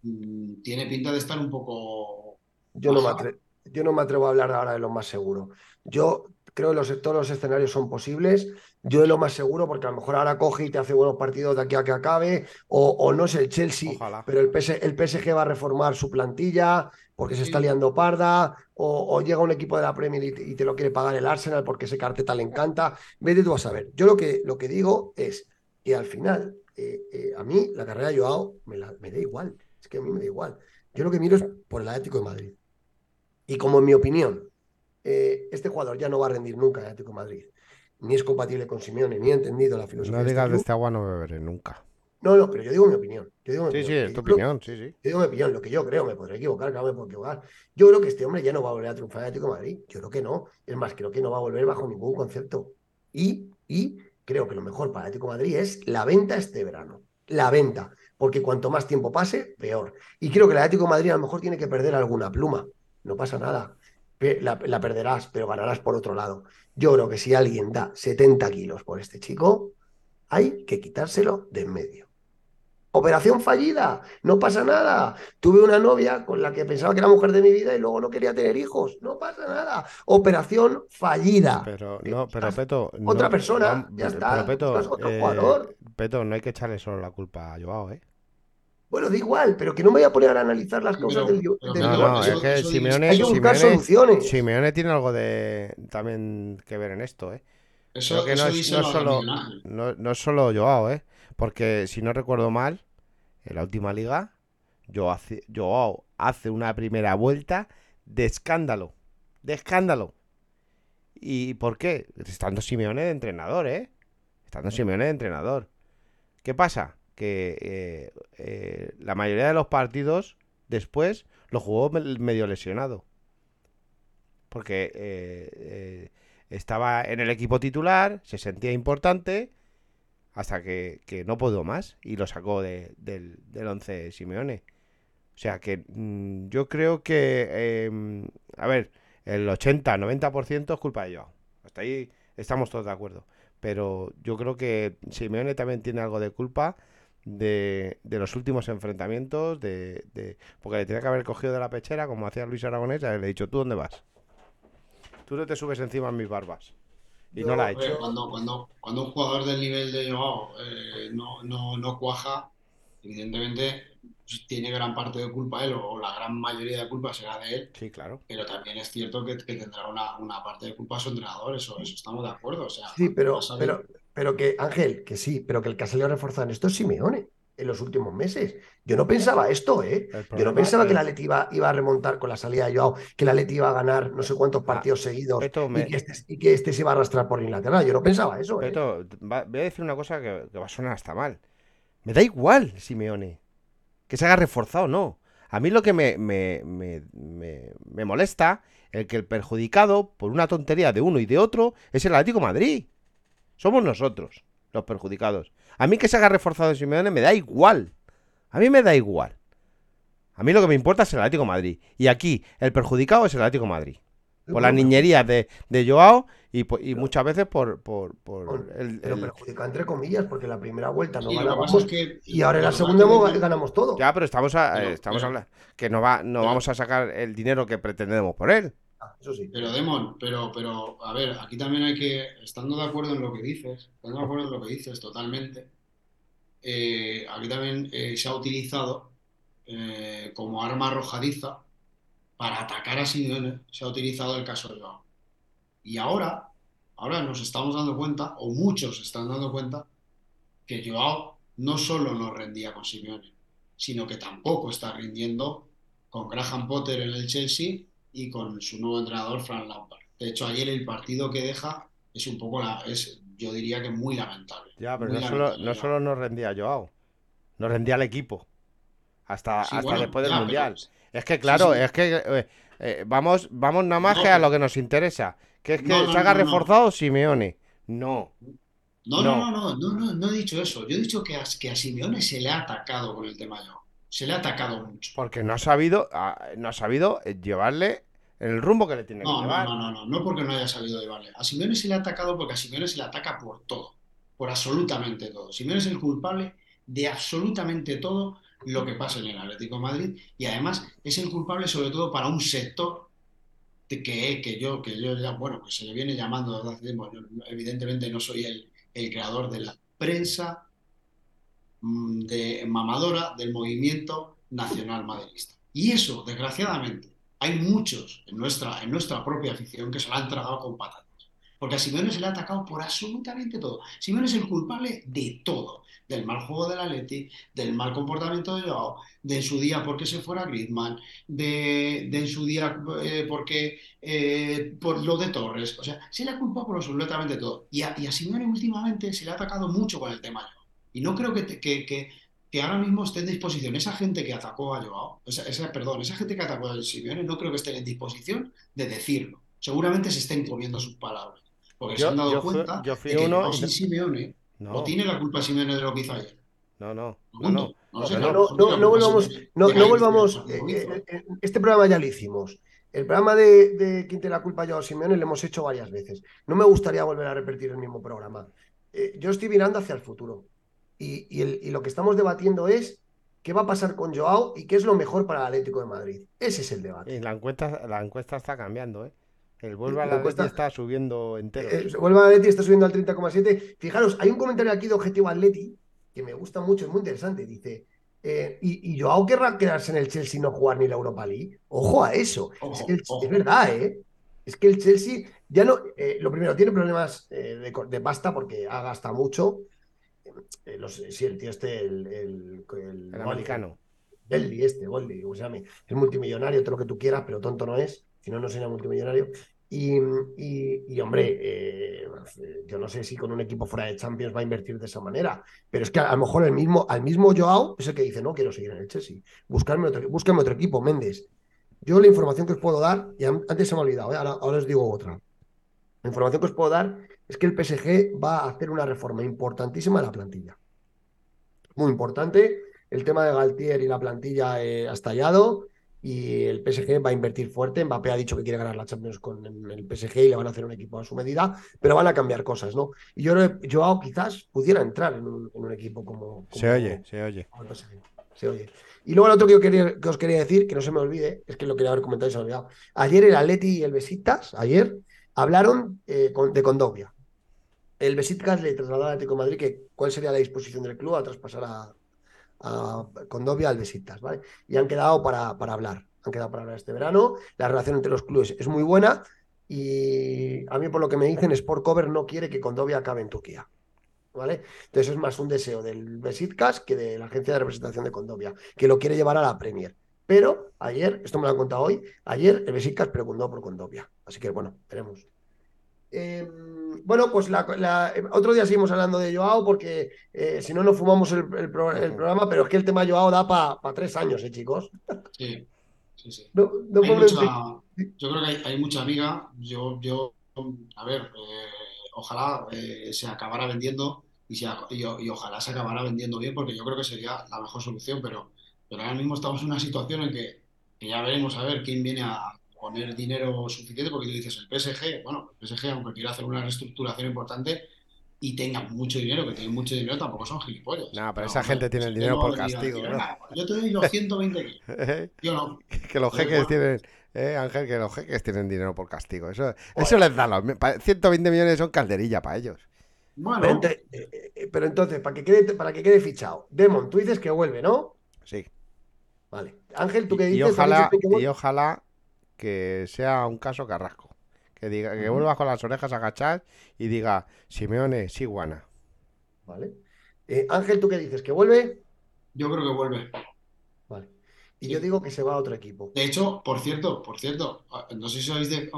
mmm, tiene pinta de estar un poco. Yo no, me atrevo, yo no me atrevo a hablar ahora de lo más seguro. Yo creo que los, todos los escenarios son posibles. Yo de lo más seguro, porque a lo mejor ahora coge y te hace buenos partidos de aquí a que acabe, o, o no es el Chelsea, Ojalá. pero el, PS, el, PSG va a reformar su plantilla porque se está liando parda, o, o llega un equipo de la Premier y te, y te, lo quiere pagar el Arsenal porque ese carteta le encanta. Vete tú a saber. Yo lo que, lo que digo es que al final, eh, eh, a mí la carrera de Joao me, la, me da igual. Es que a mí me da igual. Yo lo que miro es por el Atlético de Madrid. Y como en mi opinión, eh, este jugador ya no va a rendir nunca en Atlético de Madrid. Ni es compatible con Simeone, ni he entendido la filosofía. No digas de este, de este agua no beberé nunca. No, no, pero yo digo mi opinión. Yo digo mi sí, opinión. sí, es tu creo, opinión, sí, sí. Yo digo mi opinión, lo que yo creo, me podré equivocar, claro, me puedo equivocar. Yo creo que este hombre ya no va a volver a triunfar en Atlético de Madrid. Yo creo que no. Es más, creo que no va a volver bajo ningún concepto. Y, y creo que lo mejor para Atlético de Madrid es la venta este verano. La venta. Porque cuanto más tiempo pase, peor. Y creo que el Atlético de Madrid a lo mejor tiene que perder alguna pluma. No pasa nada. La, la, perderás, pero ganarás por otro lado. Yo creo que si alguien da 70 kilos por este chico, hay que quitárselo de en medio. Operación fallida, no pasa nada. Tuve una novia con la que pensaba que era mujer de mi vida y luego no quería tener hijos. No pasa nada. Operación fallida. Pero no, pero Peto. Otra no, persona, no, ya está. Pero Peto, otro eh, jugador. Peto, no hay que echarle solo la culpa a Joao, ¿eh? Bueno, da igual, pero que no me voy a poner a analizar las causas pero, del, del No, es que Simeone, Hay que buscar Simeone, soluciones. Simeone tiene algo de también que ver en esto, ¿eh? Eso, Creo que eso no es, no solo, no es solo Joao, ¿eh? Porque si no recuerdo mal, en la última liga, Joao hace, Joao hace una primera vuelta de escándalo. De escándalo. ¿Y por qué? Estando Simeone de entrenador, ¿eh? Estando Simeone de entrenador. ¿Qué pasa? Que eh, eh, la mayoría de los partidos después lo jugó me- medio lesionado. Porque eh, estaba en el equipo titular, se sentía importante, hasta que, que no pudo más y lo sacó de- del, del 11 Simeone. O sea que mm, yo creo que, eh, a ver, el 80-90% es culpa de Joao. Hasta ahí estamos todos de acuerdo. Pero yo creo que Simeone también tiene algo de culpa de, de los últimos enfrentamientos, de, de- porque le tenía que haber cogido de la pechera, como hacía Luis Aragonés, y le he dicho, ¿tú dónde vas? Tú no te subes encima en mis barbas. Y no la ha hecho. Cuando, cuando, cuando un jugador del nivel de Joao eh, no, no, no cuaja, evidentemente pues, tiene gran parte de culpa él, o la gran mayoría de culpa será de él, Sí, claro. pero también es cierto que, que tendrá una, una parte de culpa su entrenador, eso, eso estamos de acuerdo. O sea, Sí, pero, pero, pero que, Ángel, que sí, pero que el que ha salido reforzado en esto es Simeone en los últimos meses. Yo no pensaba esto, ¿eh? Yo no pensaba es- que la Leti iba, iba a remontar con la salida de Joao, que la Leti iba a ganar no sé cuántos partidos seguidos y, que este, y que este se iba a arrastrar por Inglaterra. Yo no pensaba eso, ¿eh? Peto, va- voy a decir una cosa que, que va a sonar hasta mal. Me da igual, Simeone. Que se haga reforzado o no. A mí lo que me, me, me, me- me molesta es que el perjudicado por una tontería de uno y de otro es el Atlético de Madrid. Somos nosotros los perjudicados. A mí que se haga reforzado Simeone me da igual. A mí me da igual. A mí lo que me importa es el Atlético de Madrid. Y aquí el perjudicado es el Atlético de Madrid. Por las niñerías de, de Joao y, muchas veces por, por, por el, Pero el- perjudicado entre comillas, porque la primera vuelta no Sí, ganábamos que y ahora en la segunda que- ganamos todo. Ya, pero estamos, a- Pero- estamos pero- hablando que no va, no pero- vamos a sacar el dinero que pretendemos por él. Ah. Pero Demon, pero, pero, a ver, aquí también hay que, estando de acuerdo en lo que dices, estando de acuerdo en lo que dices totalmente, eh, aquí también eh, se ha utilizado eh, como arma arrojadiza para atacar a Simeone, se ha utilizado el caso de Joao. Y ahora, ahora nos estamos dando cuenta, o muchos están dando cuenta, que Joao no solo no rendía con Simeone, sino que tampoco está rindiendo con Graham Potter en el Chelsea y con su nuevo entrenador, Frank Lampard. De hecho, ayer el partido que deja es un poco, la, es, yo diría que muy lamentable. Ya, pero no solo, no solo nos rendía Joao, nos rendía el equipo. Hasta, Sí, hasta bueno, después del ya, pero- Mundial. Es que, claro, sí. es que eh, eh, vamos, vamos nada más No, que a lo que nos interesa. Que es que No, no, se haga no, no. reforzado Simeone. No. No, No. no, no, no, no, he dicho eso. Yo he dicho que a, que a Simeone se le ha atacado con el tema Joao. Se le ha atacado mucho. Porque no ha sabido, ah, no ha sabido eh, llevarle el rumbo que le tiene que No, no, llevar. no, no, no, no porque no haya salido de Vale. A Simeone se le ha atacado porque a Simeone se le ataca por todo, por absolutamente todo. Simeone es el culpable de absolutamente todo lo que pasa en el Atlético de Madrid y además es el culpable sobre todo para un sector de que, que yo, que yo ya, bueno, que se le viene llamando desde hace tiempo. Yo, evidentemente no soy el, el creador de la prensa de mamadora del movimiento nacional madridista. Y eso, desgraciadamente, hay muchos en nuestra, en nuestra propia afición que se la han tragado con patatas. Porque a Simeone se le ha atacado por absolutamente todo. Simeone es el culpable de todo. Del mal juego del Atleti, del mal comportamiento de Joao, de en su día porque se fuera Griezmann, de, de en su día eh, porque eh, por lo de Torres. O sea, se le ha culpado por absolutamente todo. Y a, y a Simeone últimamente se le ha atacado mucho con el tema Joao. Y no creo que, te- que, que, que ahora mismo esté en disposición. Esa gente que atacó a Joao, esa, esa- perdón, esa gente que atacó a Simeone, no creo que estén en disposición de decirlo. Seguramente se estén comiendo sus palabras. Porque se han dado yo fui- cuenta yo fui de que uno sin Simeone No, no tiene la culpa Simeone de lo que hizo ayer. no, no, no, volvamos, no, no volvamos. eh, eh, eh, este programa ya lo hicimos. El programa de, de quién tiene la culpa yo a Simeone lo hemos hecho varias veces. No me gustaría volver a repetir el mismo programa. Eh, yo estoy mirando hacia el futuro. Y, y el- y lo que estamos debatiendo es qué va a pasar con Joao y qué es lo mejor para el Atlético de Madrid. Ese es el debate. Y la encuesta, la encuesta está cambiando, ¿eh? El vuelve a La la encuesta- está subiendo entero. Eh, eh, vuelve a Atleti, está subiendo al 30,7. Fijaros, hay un comentario aquí de Objetivo Atleti que me gusta mucho, es muy interesante. Dice, eh, y, y Joao querrá quedarse en el Chelsea y no jugar ni la Europa League. Ojo a eso. Ojo, es, que el- ojo. es verdad, ¿eh? Es que el Chelsea ya no. eh, lo primero, tiene problemas eh, de pasta porque ha gastado mucho. Eh, los, sí, el tío este, el, el, el- El americano. Belly este. Es multimillonario, todo lo que tú quieras, pero tonto no es. Si no, no sería multimillonario. Y, y- y, hombre, eh, yo no sé si con un equipo fuera de Champions va a invertir de esa manera, pero es que a, lo mejor el mismo, al mismo Joao es el que dice, no quiero seguir en el Chelsea, buscarme otro, búscame otro equipo, Méndez. Yo la información que os puedo dar, y an- antes se me ha olvidado, ¿eh? ahora, ahora os digo otra. La información que os puedo dar es que el PSG va a hacer una reforma importantísima de la plantilla. Muy importante. El tema de Galtier y la plantilla eh, ha estallado y el PSG va a invertir fuerte. Mbappé ha dicho que quiere ganar la Champions con el PSG y le van a hacer un equipo a su medida, pero van a cambiar cosas, ¿no? Y yo creo que Joao quizás pudiera entrar en un, en un equipo como, Se como- oye, se oye. como el PSG. Se oye. Y luego el otro que, yo quería, que os quería decir, que no se me olvide, es que lo quería haber comentado y se me ha olvidado. Ayer el Atleti y el Besiktas, ayer, hablaron eh, con- de Condovia. El Besiktas le trasladó al Atlético de Madrid que cuál sería la disposición del club a traspasar a, a Condovia al Besiktas, ¿vale? Y han quedado para, hablar. Han quedado para hablar este verano. La relación entre los clubes es muy buena y a mí por lo que me dicen, Sport Cover no quiere que Condovia acabe en Turquía. ¿Vale? Entonces es más un deseo del Besiktas que de la agencia de representación de Condovia, que lo quiere llevar a la Premier. Pero ayer, esto me lo han contado hoy, ayer el Besiktas preguntó por Condovia. Así que bueno, veremos. Eh, bueno, pues la- la- otro día seguimos hablando de Joao porque eh, si no, no fumamos el, el pro- el programa, pero es que el tema Joao da para tres años, ¿eh, chicos? Sí, sí, sí. No, no Hay podemos- mucha- yo creo que hay, hay mucha amiga. Yo, yo, a ver, eh, ojalá se acabara vendiendo y, se y ojalá se acabara vendiendo bien, porque yo creo que sería la mejor solución. Pero, pero ahora mismo estamos en una situación en que, que ya veremos a ver quién viene a poner dinero suficiente, porque tú dices el PSG, bueno, el PSG, aunque quiera hacer una reestructuración importante y tenga mucho dinero, que tienen mucho dinero, tampoco son gilipollas. No, pero No, esa gente tiene el dinero no por castigo. "Venga, yo te doy los 120 kilos. Yo no. que los jeques bueno. tienen, eh, Ángel, que los jeques tienen dinero por castigo. Eso, eso les da los. pa- 120 millones son calderilla para ellos. Bueno, Pero, ente- eh, eh, pero entonces, para que quede, para que quede fichado, Demon, tú dices que vuelve, ¿no? Sí. Vale. Ángel, ¿tú qué Y, y dices? ¿Has ojalá, que vuelve? y ojalá que sea un caso Carrasco. Que diga, que Ujú. vuelva con las orejas agachadas y diga, Simeone, sí, guana. Vale. Eh, Ángel, ¿tú qué dices? ¿Que vuelve? yo creo que vuelve. Vale. Y Sí. yo digo que se va a otro equipo. De hecho, por cierto, por cierto, no sé si os habéis de-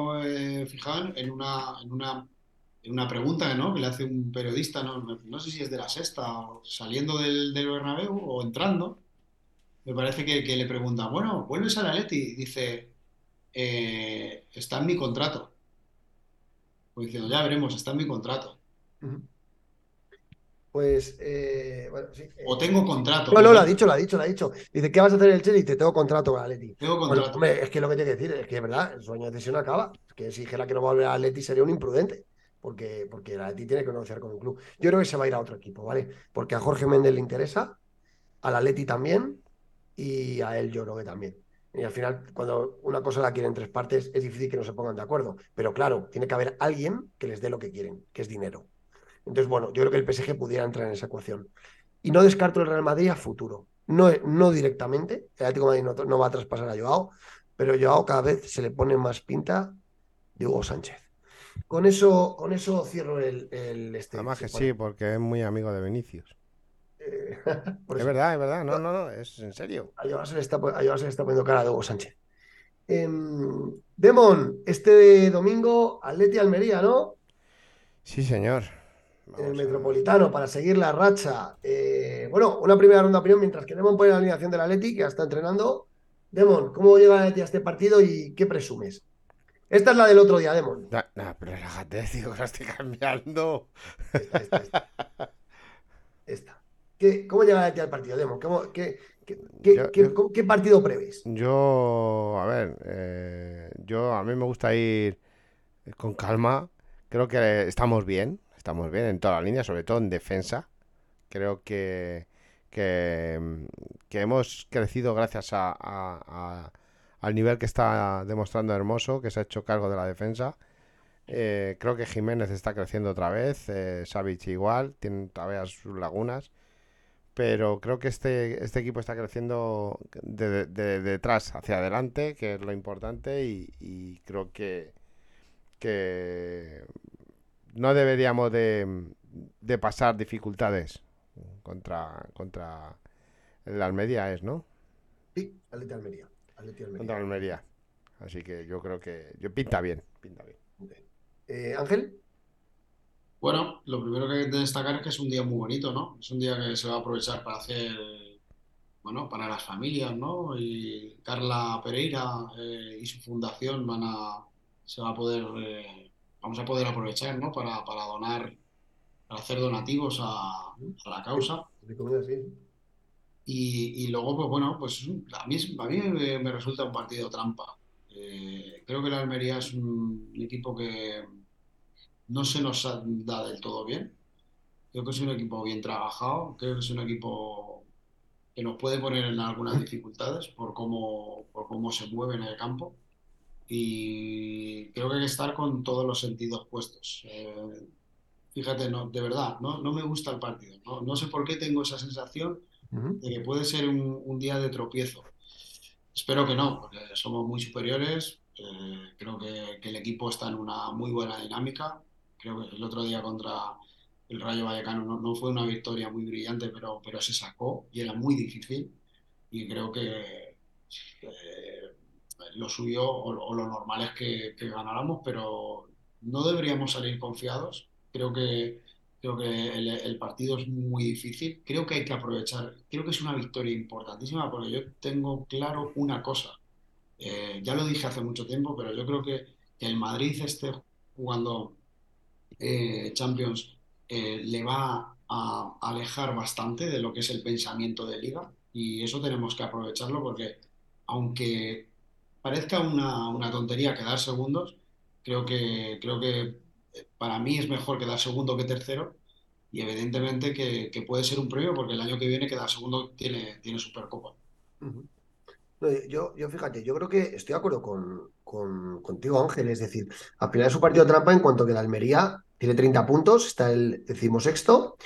eh, fijado en una, en una, en una pregunta, ¿no? que le hace un periodista, no, no sé si es de la sexta, o saliendo del, del Bernabéu o entrando, me parece que, que le pregunta, bueno, ¿vuelves al Atleti? Y dice, "Eh, está en mi contrato. Pues diciendo, ya veremos, está en mi contrato. Pues, eh, bueno, sí. eh, O tengo contrato. No, no, lo ha dicho, lo ha dicho, lo ha dicho. Dice, ¿qué vas a hacer en el Chelsea? Dice, tengo contrato con Atleti. Tengo Bueno, contrato. hombre, es que lo que tiene que decir es que es verdad, el sueño de cesión acaba. Es que si dijera que no va a volver a Atleti sería un imprudente, porque, porque el Atleti tiene que negociar con un club. Yo creo que se va a ir a otro equipo, ¿vale? Porque a Jorge Méndez le interesa, al Atleti también, y a él yo creo que también. Y al final, cuando una cosa la quieren en tres partes, es difícil que no se pongan de acuerdo. Pero claro, tiene que haber alguien que les dé lo que quieren, que es dinero. Entonces, bueno, yo creo que el PSG pudiera entrar en esa ecuación. Y no descarto el Real Madrid a futuro. No, no directamente. El Atlético de Madrid no, no va a traspasar a Joao, pero Joao cada vez se le pone más pinta de Hugo Sánchez. Con eso, con eso cierro el, el este. Además que sí, sí, porque es muy amigo de Vinicius. Eh, por Es eso. verdad, es verdad. No, no, no, es en serio. A Joao se le está, a se poniendo cara de Hugo Sánchez. Em, Demon, este domingo, Atleti Almería, ¿no? Sí, señor. En el a- Metropolitano para seguir la racha. Eh, bueno, una primera ronda de opinión mientras que Demon pone la alineación del Atleti, que ya está entrenando. Demon, ¿cómo llega el Atleti a este partido y qué presumes? Esta es la del otro día, Demon. Nah, nah, pero relájate, tío, que la estoy cambiando. Esta, esta, esta. Esta. ¿Qué- ¿Cómo llega el Atleti al partido? ¿Cómo- qué, qué- qué- Yo- qué- yo- cómo- qué partido prevés? Yo, a ver, eh, yo a mí me gusta ir con calma. Creo que estamos bien, estamos bien en toda la línea, sobre todo en defensa. Creo que, que, que hemos crecido gracias a, a- a- al nivel que está demostrando Hermoso, que se ha hecho cargo de la defensa. Eh, creo que Jiménez está creciendo otra vez, eh, Savic igual, tiene todavía sus lagunas. Pero creo que este, este equipo está creciendo de, de- de detrás hacia adelante, que es lo importante, y, y creo que, que no deberíamos de, de pasar dificultades contra, contra el Almería, es, ¿no? Sí, Atleti Almería. Contra Almería. Así que yo creo que yo pinta bien, pinta bien. Eh, Ángel, Bueno, lo primero que hay que destacar es que es un día muy bonito, ¿no? Es un día que se va a aprovechar para hacer, bueno, para las familias, ¿no? Y Carla Pereira eh, y su fundación van a, se va a poder, eh, vamos a poder aprovechar, ¿no? Para, para donar, para hacer donativos a, a la causa. de comida, sí. Y, y luego, pues bueno, pues a mí, a mí me, me resulta un partido trampa. Eh, creo que el Almería es un equipo que no se nos da del todo bien. Creo que es un equipo bien trabajado, creo que es un equipo que nos puede poner en algunas dificultades por cómo, por cómo se mueve en el campo. Y creo que hay que estar con todos los sentidos puestos. Eh, fíjate, no, de verdad, no, no me gusta el partido. No, no sé por qué tengo esa sensación de que puede ser un, un día de tropiezo. Espero que no, porque somos muy superiores. eh, creo que, que el equipo está en una muy buena dinámica. Creo que el otro día contra el Rayo Vallecano no, no fue una victoria muy brillante, pero, pero se sacó y era muy difícil. Y creo que eh, lo suyo o, o lo normal es que, que ganáramos, pero no deberíamos salir confiados. Creo que, creo que el, el partido es muy difícil. Creo que hay que aprovechar. Creo que es una victoria importantísima porque yo tengo claro una cosa. Eh, ya lo dije hace mucho tiempo, pero yo creo que, que el Madrid esté jugando eh, Champions eh, le va a alejar bastante de lo que es el pensamiento de liga y eso tenemos que aprovecharlo porque aunque parezca una, una tontería quedar segundos, creo que, creo que eh, para mí es mejor quedar segundo que tercero y evidentemente que, que puede ser un premio porque el año que viene quedar segundo tiene, tiene Supercopa. Yo, yo fíjate, yo creo que estoy de acuerdo con, con- contigo, Ángel. Es decir, al final es un partido trampa en cuanto que la Almería tiene 30 puntos, está el decimosexto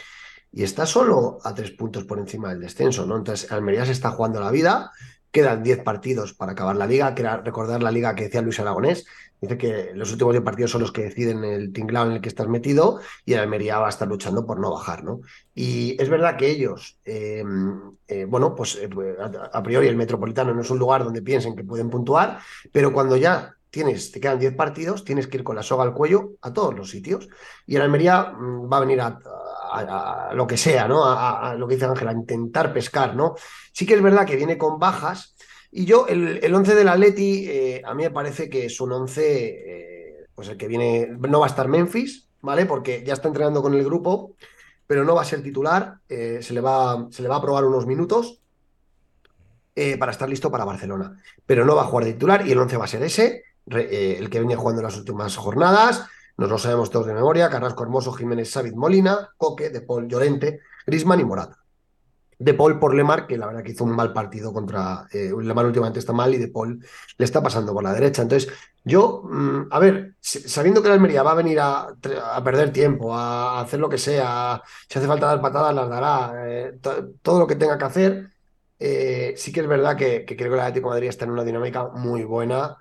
y está solo a tres puntos por encima del descenso, ¿no? Entonces, Almería se está jugando la vida, quedan 10 partidos para acabar la liga, que era recordar la liga que decía Luis Aragonés, dice que los últimos 10 partidos son los que deciden el tinglado en el que estás metido y Almería va a estar luchando por no bajar, ¿no? Y es verdad que ellos, eh, eh, bueno, pues eh, a priori el Metropolitano no es un lugar donde piensen que pueden puntuar, pero cuando ya tienes, te quedan 10 partidos, tienes que ir con la soga al cuello a todos los sitios. Y el Almería mm, va a venir a, lo que sea, ¿no? A, lo que dice Ángel, a intentar pescar, ¿no? Sí que es verdad que viene con bajas. Y yo, el, el 11 del Atleti, eh, a mí me parece que es un 11, eh, pues el que viene, no va a estar Memphis, ¿vale? Porque ya está entrenando con el grupo. pero no va a ser titular. eh, se, le va, se le va a probar unos minutos eh, para estar listo para Barcelona. Pero no va a jugar de titular y el 11 va a ser ese, eh, el que venía jugando en las últimas jornadas. Nos lo sabemos todos de memoria. Carrasco Hermoso, Jiménez Sáviz Molina, Coque, De Paul Llorente, Grisman y Morata. De Paul por Lemar, que la verdad que hizo un mal partido contra. eh, Lemar últimamente está mal y De Paul le está pasando por la derecha. Entonces, yo, mm, a ver, sabiendo que la Almería va a venir a, a perder tiempo, a hacer lo que sea, si hace falta dar patadas, las dará, eh, to- todo lo que tenga que hacer, eh, sí que es verdad que, que creo que el Atlético de Madrid está en una dinámica muy buena.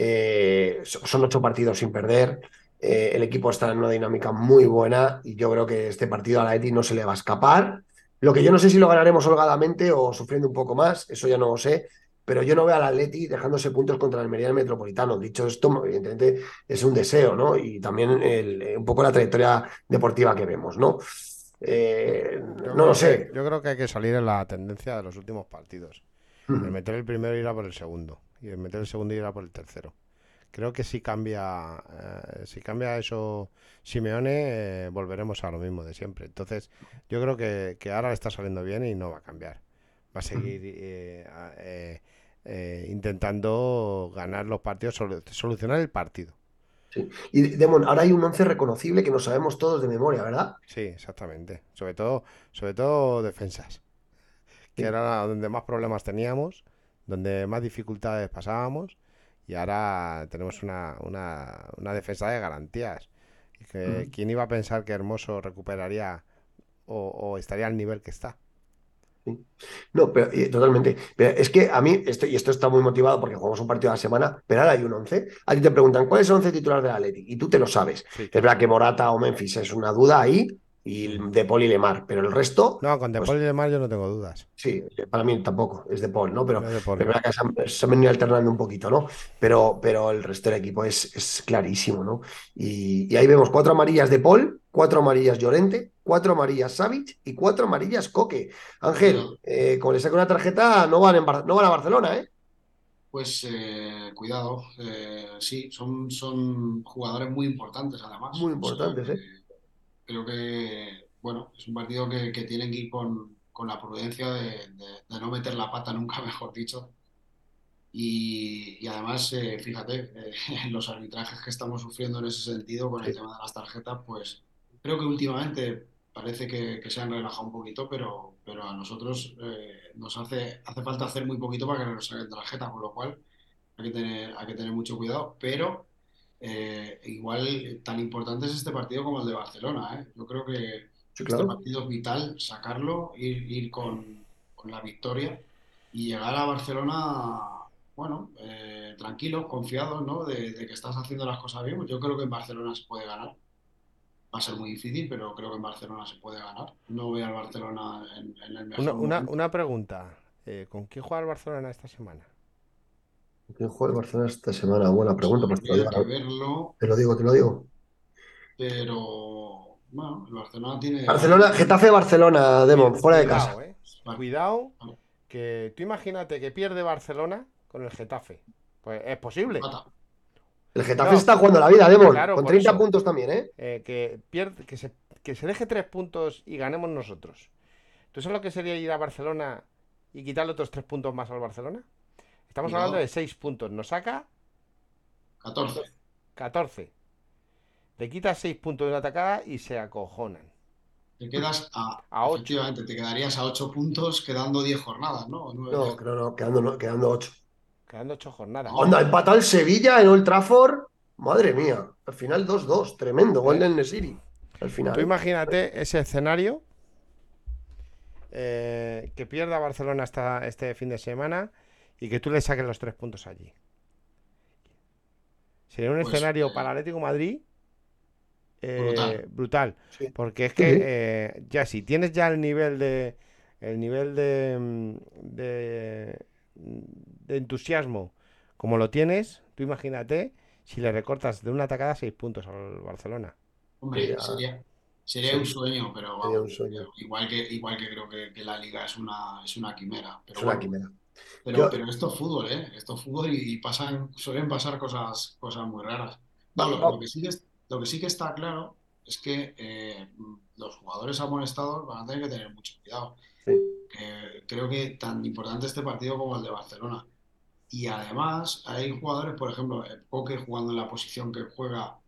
Eh, so- son ocho partidos sin perder. eh, el equipo está en una dinámica muy buena y yo creo que este partido al Atleti no se le va a escapar. Lo que yo no sé si lo ganaremos holgadamente o sufriendo un poco más, eso ya no lo sé, pero yo no veo al Atleti dejándose puntos contra el del Metropolitano. Dicho esto, evidentemente es un deseo, ¿no? Y también el- un poco la trayectoria deportiva que vemos, ¿no? Eh, no lo que- sé. yo creo que hay que salir en la tendencia de los últimos partidos. El meter el primero irá por el segundo. Y meter el segundo irá por el tercero. Creo que si cambia, eh, si cambia eso Simeone, eh, volveremos a lo mismo de siempre. Entonces, yo creo que, que ahora le está saliendo bien y no va a cambiar. Va a seguir eh, a- intentando ganar los partidos, solu- solucionar el partido. Sí. Y Demon, ahora hay un once reconocible que no sabemos todos de memoria, ¿verdad? Sí, exactamente. Sobre todo, sobre todo defensas, que Sí. era donde más problemas teníamos, donde más dificultades pasábamos, y ahora tenemos una, una, una defensa de garantías. Y que. ¿Quién iba a pensar que Hermoso recuperaría o, o estaría al nivel que está? No, pero eh, totalmente. Pero es que a mí, esto, y esto está muy motivado porque jugamos un partido a la semana, pero ahora hay un 11. A ti te preguntan, ¿cuál es el 11 titular del Atleti? Y tú te lo sabes. Sí. Es verdad que Morata o Memphis es una duda ahí, y De Paul y Lemar, pero el resto, No, con De Pues- Paul y demás yo no tengo dudas. sí, para mí tampoco, es De Paul, ¿no? Pero No verdad que se han, se han venido alternando un poquito, ¿no? Pero, pero el resto del equipo es, es clarísimo, ¿no? Y, y ahí vemos cuatro amarillas de Paul, cuatro amarillas Llorente, cuatro amarillas Savic y cuatro amarillas Coque. Ángel, eh, como le saque una tarjeta, no van, en Bar- no van a Barcelona, ¿eh? Pues eh, cuidado, eh, sí, son, son jugadores muy importantes además. Muy O sea, importantes, ¿eh? Creo que, bueno, es un partido que, que tienen que ir con, con la prudencia de, de- de no meter la pata nunca, mejor dicho. Y, y además, eh, fíjate, eh, los arbitrajes que estamos sufriendo en ese sentido con el tema de las tarjetas, pues creo que últimamente parece que, que se han relajado un poquito, pero, pero a nosotros eh, nos hace, hace falta hacer muy poquito para que nos saquen tarjeta, con lo cual hay que tener, hay que tener mucho cuidado, pero eh, igual tan importante es este partido como el de Barcelona, ¿eh? Yo creo que Sí, este partido es vital, sacarlo, ir, ir con, con la victoria y llegar a Barcelona, bueno, eh, tranquilos, confiados, ¿no? De, de que estás haciendo las cosas bien. Yo creo que en Barcelona se puede ganar. Va a ser muy difícil, pero creo que en Barcelona se puede ganar. No veo al Barcelona en, en el mejor Una, una, una pregunta. eh, ¿con quién juega el Barcelona esta semana? ¿Quién juega el Barcelona esta semana? Buena pregunta, pues te lo Habría digo, que verlo, te lo digo, te lo digo. pero bueno, el Barcelona tiene... Barcelona, Getafe, Barcelona, Demon, fuera de Cuidado, casa. eh. Cuidado, que tú imagínate que pierde Barcelona con el Getafe. Pues es posible. El Getafe No. está jugando la vida, Demon, Claro, con por 30 eso. puntos también, ¿eh? eh, que, pierde, que, se, que se deje tres puntos y ganemos nosotros. ¿Tú sabes lo que sería ir a Barcelona y quitarle otros tres puntos más al Barcelona? Estamos hablando de seis puntos. Nos saca 14. 14. Le quitas seis puntos de una atacada y se acojonan. Te quedas a, A ocho. efectivamente, te quedarías a 8 puntos quedando 10 jornadas, ¿no? No, creo no, quedando, no, quedando 8. Quedando ocho jornadas. Onda, empatado el Sevilla en Old Trafford. Madre mía, al final 2-2, tremendo, gol del Nesiri. Al final. Tú imagínate ese escenario eh, que pierda Barcelona hasta este fin de semana y que tú le saques los tres puntos allí. Sería un Pues, escenario eh, para Atlético Madrid eh, brutal. brutal. Sí. Porque es que eh, ya si tienes ya el nivel de el nivel de, mm, de, de entusiasmo como lo tienes, tú imagínate si le recortas de una atacada seis puntos al Barcelona. Hombre, ya. sería, sería Sí. un sueño, pero Sería un vamos, sueño. igual que, igual que creo que, que la liga es una, es una quimera. Pero Es una bueno, quimera. Pero, Yo- pero esto es fútbol, ¿eh? Esto es fútbol y, y pasan, suelen pasar cosas, cosas muy raras. No, lo, que sí que, es- lo que sí que está claro es que eh, los jugadores amonestados van a tener que tener mucho cuidado. Sí. Eh, creo que tan importante este partido como el de Barcelona. Y además hay jugadores, por ejemplo, el Coque jugando en la posición que juega,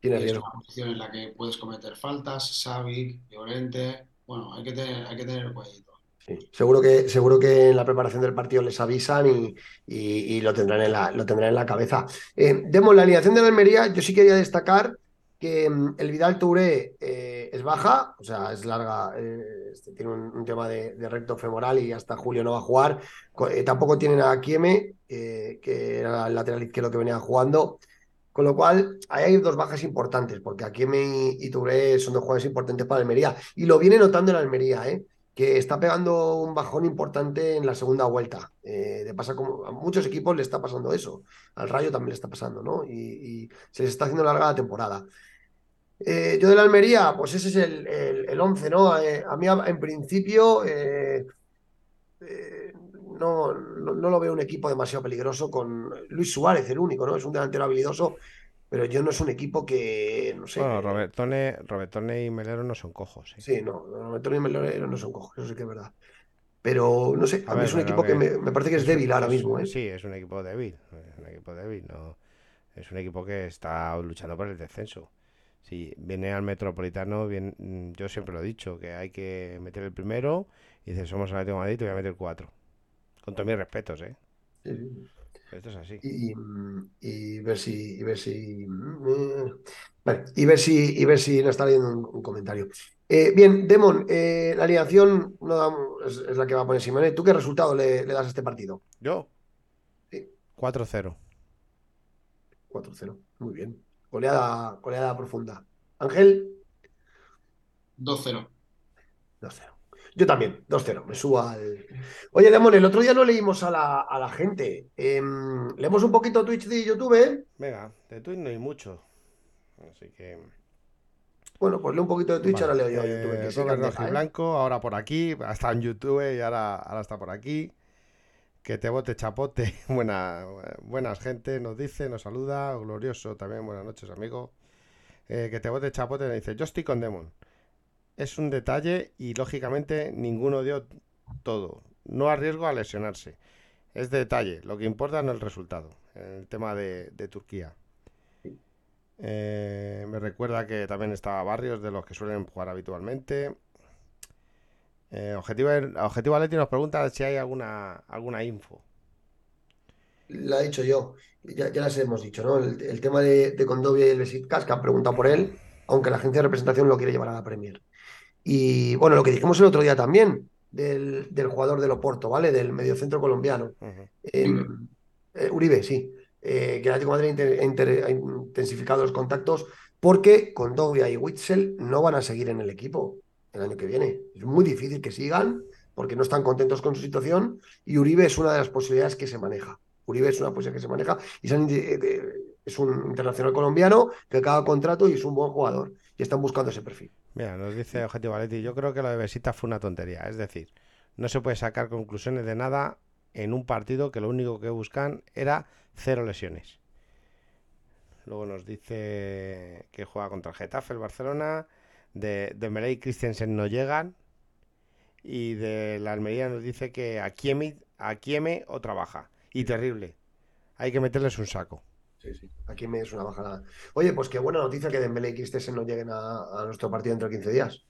Tiene que es una posición en la que puedes cometer faltas, Savic, Llorente, bueno, hay que tener, hay que tener cuidadito. Sí. Seguro que, seguro que en la preparación del partido les avisan y, y- lo, tendrán en la, lo tendrán en la cabeza. Eh, Demo, la alineación de la Almería, yo sí quería destacar que mm, el Vidal Touré eh, es baja, o sea, es larga, eh, este, tiene un, tema de, de recto femoral y hasta julio no va a jugar. Eh, tampoco tienen a Kieme, que era el lateral izquierdo que venía jugando. Con lo cual, ahí hay dos bajas importantes, porque Akieme y, y Touré son dos jugadores importantes para Almería. Y lo viene notando en Almería, ¿eh? Que está pegando un bajón importante en la segunda vuelta. Eh, pasa a muchos equipos le está pasando eso. Al Rayo también le está pasando, ¿no? Y, se les está haciendo larga la temporada. Eh, yo de la Almería, pues ese es el, el, el 11, ¿no? Eh, a mí, en principio, eh, no, no, no lo veo un equipo demasiado peligroso con Luis Suárez, el único, ¿no? Es un delantero habilidoso, pero yo no es un equipo que, no sé. Bueno, que- Robertone, Robertone y Melero no son cojos. ¿eh? Sí, no, Antonio y Melero no son cojos, eso sí que es verdad. Pero no sé, a, A mí ver, es un equipo que que me, me parece que es débil ahora mismo, ¿eh? Sí, es un equipo débil. Es un equipo débil. No, es un equipo que está luchando por el descenso. Si viene al Metropolitano, bien, mm, yo siempre lo he dicho, que hay que meter el primero y dices, somos el Atlético de Madrid, te voy a meter cuatro. Con todos mis respetos, ¿eh? Sí, sí. Esto es así. Y, y ver si, y ver si, mm, vale, y ver si, y ver si nos está leyendo un, un comentario. Eh, bien, Demon, eh, la alineación no da- es, es la que va a poner Simone. ¿Tú qué resultado le, le das a este partido? Yo, Sí. 4-0. 4-0. Muy bien. Goleada, goleada profunda. Ángel, 2-0. 2-0. Yo también, 2-0. Me subo al. Oye, Demon, el otro día no leímos a la, a la gente. Em, leemos un poquito Twitch y YouTube, ¿eh? Venga, de Twitch no hay mucho. Así que. Bueno, pues leo un poquito de Twitch, Vale, ahora leo yo a eh, YouTube. Robert ¿eh? Rojiblanco, ahora por aquí, ha estado en YouTube y ahora, ahora está por aquí. Que te bote chapote. Buena, buenas gente, nos dice, nos saluda. Glorioso también, buenas noches, amigo. Eh, que te bote chapote, le dice, yo estoy con Demon. Es un detalle y lógicamente ninguno dio todo. No arriesgo a lesionarse. Es detalle, lo que importa no es el resultado. En el tema de, de Turquía. Eh, me recuerda que también estaba Barrios, de los que suelen jugar habitualmente. Eh, Objetivo, Objetivo Atleti nos pregunta si hay alguna, alguna info. La he dicho yo, ya, ya las hemos dicho, ¿no? El, el tema de, de Condovia y el Besiktas, que han preguntado por él, aunque la agencia de representación lo quiere llevar a la Premier. Y bueno, lo que dijimos el otro día también, del, del jugador del Oporto, ¿vale? Del mediocentro colombiano. Eh, eh, Uribe, sí. Eh, que el Atlético de Madrid ha inter- inter- ha intensificado los contactos porque Condovia y Witzel no van a seguir en el equipo el año que viene. Es muy difícil que sigan porque no están contentos con su situación y Uribe es una de las posibilidades que se maneja. Uribe es una posibilidad que se maneja y se han indi- eh, es un internacional colombiano que acaba contrato y es un buen jugador y están buscando ese perfil. Mira, nos dice Objetivo Atleti, yo creo que lo de Besita fue una tontería. Es decir, no se puede sacar conclusiones de nada en un partido que lo único que buscan era cero lesiones. Luego nos dice que juega contra el Getafe, el Barcelona. De Dembélé y Christensen no llegan. Y de la Almería nos dice que a Kieme, a Kieme otra baja. Y terrible. Hay que meterles un saco. Sí. Aquí me es una bajada. Oye, pues qué buena noticia que Dembélé y Christensen no lleguen a, nuestro partido dentro de 15 días.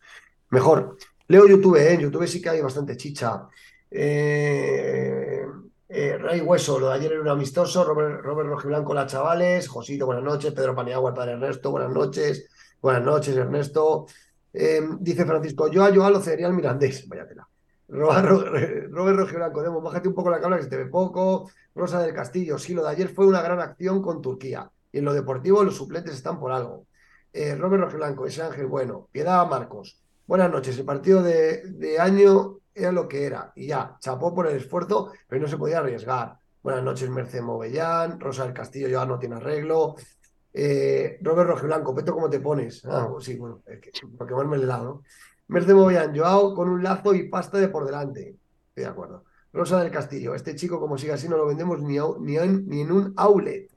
Mejor. Leo YouTube, ¿eh? En YouTube sí que hay bastante chicha. Eh, eh, Ray Hueso, lo de ayer era un amistoso. Robert, Robert Rojiblanco, la chavales. Josito, buenas noches. Pedro Paniagua, el padre Ernesto, buenas noches. Buenas noches, Ernesto. Eh, dice Francisco, yo a Joao lo cedería al Mirandés. Vaya tela. Robert, Robert Rojiblanco, Demo, bájate un poco la cámara que se te ve poco. Rosa del Castillo, sí, lo de ayer fue una gran acción con Turquía. Y en lo deportivo los suplentes están por algo. Eh, Robert Rojiblanco, ese Ángel Bueno, Piedad Marcos. Buenas noches, el partido de, de año era lo que era. Y ya, chapó por el esfuerzo, pero no se podía arriesgar. Buenas noches, Merced Movellán. Rosa del Castillo ya no tiene arreglo. Eh, Robert Rojiblanco, Peto, ¿cómo te pones? Ah, sí, bueno, que, para quemarme el helado. ¿no? Merced Movellán, Joao con un lazo y pasta de por delante. Estoy de acuerdo. Rosa del Castillo, este chico como sigue así no lo vendemos ni, ni, en, ni en un outlet.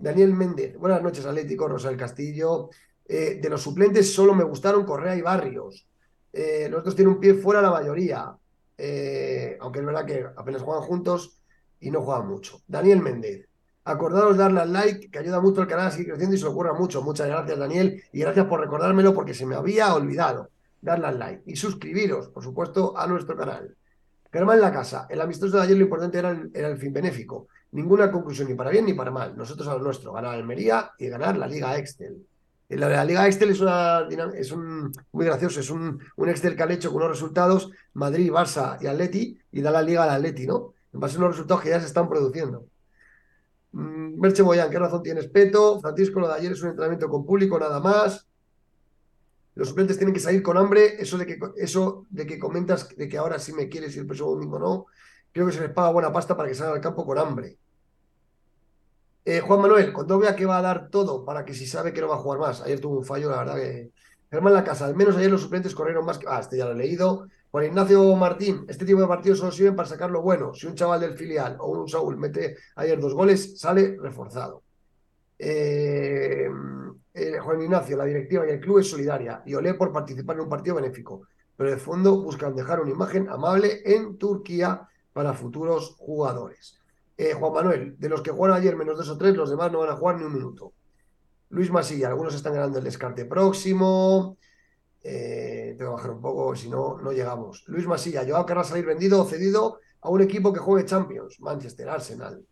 Daniel Méndez, buenas noches Atlético, Rosa del Castillo. Eh, de los suplentes solo me gustaron Correa y Barrios. Eh, los otros tienen un pie fuera la mayoría. Eh, aunque es verdad que apenas juegan juntos y no juegan mucho. Daniel Méndez. Acordaros darle al like, que ayuda mucho al canal a seguir creciendo y se ocurra mucho. Muchas gracias, Daniel. Y gracias por recordármelo porque se me había olvidado. Darle al like. Y suscribiros, por supuesto, a nuestro canal. Germán en la casa. El amistoso de ayer lo importante era el, era el fin benéfico. Ninguna conclusión ni para bien ni para mal. Nosotros a lo nuestro. Ganar Almería y ganar la Liga Excel. La, la Liga Excel es, una, es un muy gracioso, es un, un Excel que han hecho con unos resultados Madrid, Barça y Atleti y da la Liga al Atleti, ¿no? En base a unos resultados que ya se están produciendo. Mm, Merche Boyán, ¿qué razón tienes, Peto? Francisco, lo de ayer es un entrenamiento con público, nada más. Los suplentes tienen que salir con hambre. Eso de que, eso de que comentas de que ahora sí me quieres y el próximo domingo no, creo que se les paga buena pasta para que salgan al campo con hambre. Eh, Juan Manuel, cuando vea que va a dar todo para que si sabe que no va a jugar más. Ayer tuvo un fallo, la verdad que. Germán La Casa, al menos ayer los suplentes corrieron más que. Ah, este ya lo he leído. Juan Ignacio Martín, este tipo de partidos solo sirven para sacar lo bueno. Si un chaval del filial o un Saúl mete ayer dos goles, sale reforzado. Eh, eh, Juan Ignacio, la directiva y el club es solidaria y olé por participar en un partido benéfico, pero de fondo buscan dejar una imagen amable en Turquía para futuros jugadores. Eh, Juan Manuel, de los que jugaron ayer menos dos o tres, los demás no van a jugar ni un minuto. Luis Masilla, algunos están ganando el descarte próximo. Eh, tengo que bajar un poco, si no, no llegamos. Luis Masilla, Joao querrá salir vendido o cedido a un equipo que juegue Champions, Manchester, Arsenal.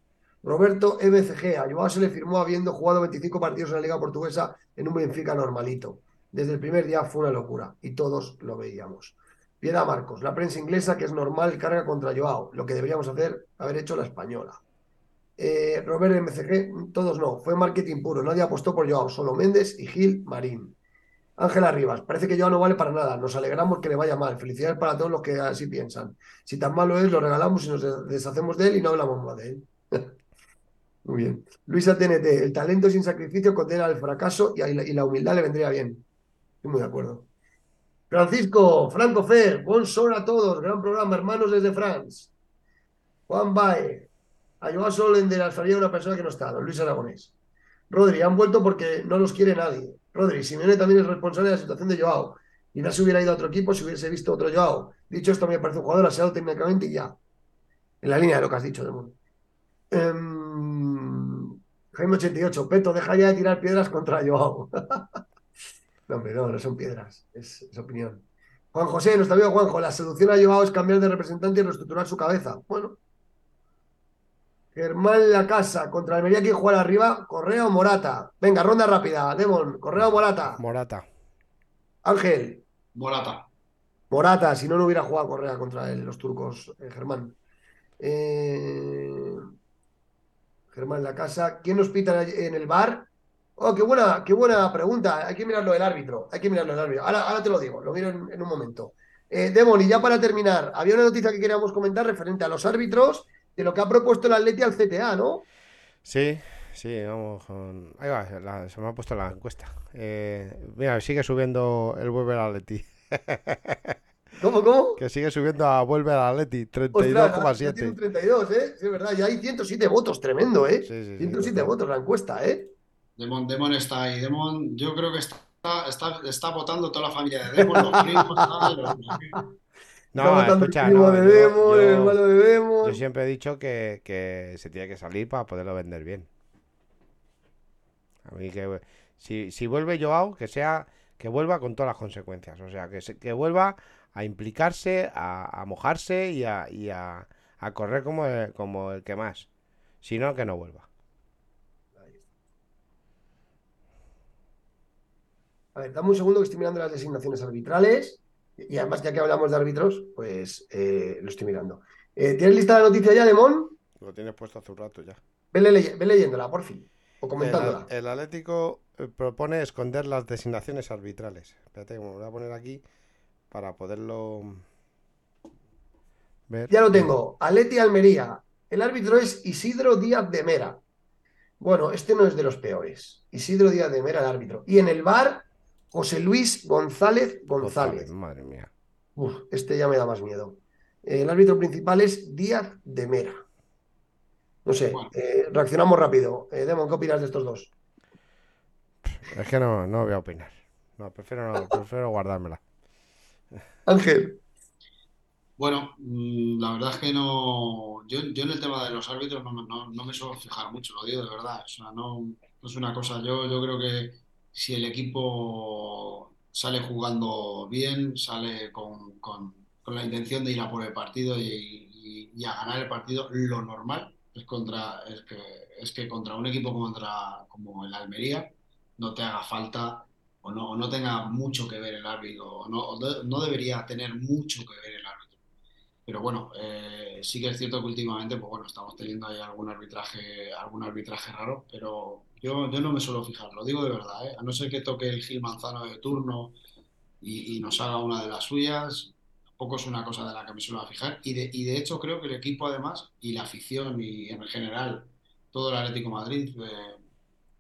Roberto MCG, a Joao se le firmó habiendo jugado 25 partidos en la Liga Portuguesa en un Benfica normalito. Desde el primer día fue una locura y todos lo veíamos. Piedad Marcos, la prensa inglesa que es normal carga contra Joao, lo que deberíamos hacer, haber hecho la española. Eh, Robert MCG, todos no, fue marketing puro, nadie apostó por Joao, solo Méndez y Gil Marín. Ángela Rivas, parece que Joao no vale para nada, nos alegramos que le vaya mal, felicidades para todos los que así piensan. Si tan malo es, lo regalamos y nos de- deshacemos de él y no hablamos más de él. Muy bien. Luisa TNT, el talento sin sacrificio condena al fracaso y, la humildad le vendría bien. Estoy muy de acuerdo. Francisco, Franco Fer, buen sol a todos, gran programa, hermanos desde France. Juan Bae, a Joao solo le enderezaría una persona que no está, don Luis Aragonés. Rodri, han vuelto porque no los quiere nadie. Rodri, Simeone también es responsable de la situación de Joao. Y no se hubiera ido a otro equipo si hubiese visto otro Joao. Dicho esto, me parece un jugador aseado técnicamente y ya. En la línea de lo que has dicho, Demon. Em, Jaime 88, Peto, deja ya de tirar piedras contra Joao. no, hombre, no, no son piedras, es, es opinión. Juan José, nuestro amigo Juanjo, la solución a Joao es cambiar de representante y reestructurar su cabeza. Bueno. Germán La Casa, contra Almería, ¿quién juega arriba? ¿Correa o Morata? Venga, ronda rápida. Demon, ¿Correa o Morata? Morata. Ángel, Morata. Morata, si no, no hubiera jugado Correa contra el- los turcos, eh, Germán. Eh, Germán La Casa, ¿quién nos pita en el bar? Oh, qué buena, qué buena pregunta. Hay que mirarlo del árbitro. Hay que mirarlo del árbitro. Ahora, ahora te lo digo, lo miro en, un momento. Eh, Demon, y ya para terminar, había una noticia que queríamos comentar referente a los árbitros de lo que ha propuesto el Atleti al CTA, ¿no? Sí, sí, vamos. Ahí va, se me ha puesto la encuesta. Eh, mira, sigue subiendo el Vuelve al Atleti. ¿Cómo, cómo? Que sigue subiendo a Vuelve al Atleti, Ostras, ya tiene un 32,7. 32, ¿eh? Sí, es verdad, ya hay 107 votos, tremendo, ¿eh? Sí, sí, sí, 107 total. votos la encuesta, ¿eh? Demon, Demon está ahí. Demon, yo creo que está, está, está votando toda la familia de Demon, los primos, los- No, escucha, el no, de yo- Demon, el yo- hermano de Demon. Yo siempre he dicho que, que se tiene que salir para poderlo vender bien. A mí que si, si vuelve Joao, que sea que vuelva con todas las consecuencias. O sea, que, se- que vuelva a implicarse, a, a mojarse y a, y a, a correr como el, como el que más. Si no, que no vuelva. A ver, dame un segundo que estoy mirando las designaciones arbitrales. Y además, ya que hablamos de árbitros, pues eh, lo estoy mirando. Eh, ¿Tienes lista la noticia ya, Demon? Lo tienes puesto hace un rato ya. Ve, leyéndola, por fin. O comentándola. el Atlético eh, propone esconder las designaciones arbitrales. Espérate, me lo voy a poner aquí para poderlo ver. Ya lo tengo. Aleti Almería. El árbitro es Isidro Díaz de Mera. Bueno, este no es de los peores. Isidro Díaz de Mera, el árbitro. Y en el bar, José Luis González González. Madre mía. Uf, este ya me da más miedo. El árbitro principal es Díaz de Mera. No sé, Bueno. eh, reaccionamos rápido. Eh, Demon, ¿qué opinas de estos dos? Es que no, no voy a opinar. No, prefiero, no, prefiero guardármela. Ángel. Bueno, mm, la verdad es que no. Yo, en el tema de los árbitros no, me- suelo fijar mucho, lo digo de verdad. O sea, no, es una cosa. Yo, yo creo que si el equipo sale jugando bien, sale con, con- la intención de ir a por el partido y a ganar el partido, lo normal es contra, es que, es que contra un equipo contra, como el Almería no te haga falta o no, no tenga mucho que ver el árbitro, o no, no debería tener mucho que ver el árbitro. Pero bueno, eh, sí que es cierto que últimamente, pues bueno, estamos teniendo ahí algún arbitraje, algún arbitraje raro, pero yo, yo no me suelo fijar, lo digo de verdad, ¿eh? A no ser que toque el Gil Manzano de turno y, y nos haga una de las suyas, tampoco es una cosa de la que me suelo fijar. Y de, y de hecho creo que el equipo además, y la afición y en general todo el Atlético Madrid, eh,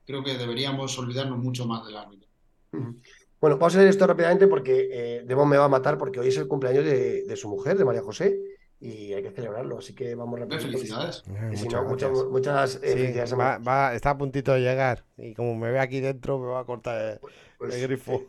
creo que deberíamos olvidarnos mucho más del árbitro. Bueno, vamos a leer esto rápidamente porque eh, Demo me va a matar porque hoy es el cumpleaños de, de su mujer, de María José, y hay que celebrarlo. Así que vamos rápido. felicidades. Eh, si muchas no, muchas, gracias. muchas eh, Sí, felicidades a va, María. va- está a puntito de llegar. Y como me ve aquí dentro, me va a cortar el, Pues, el grifo. eh,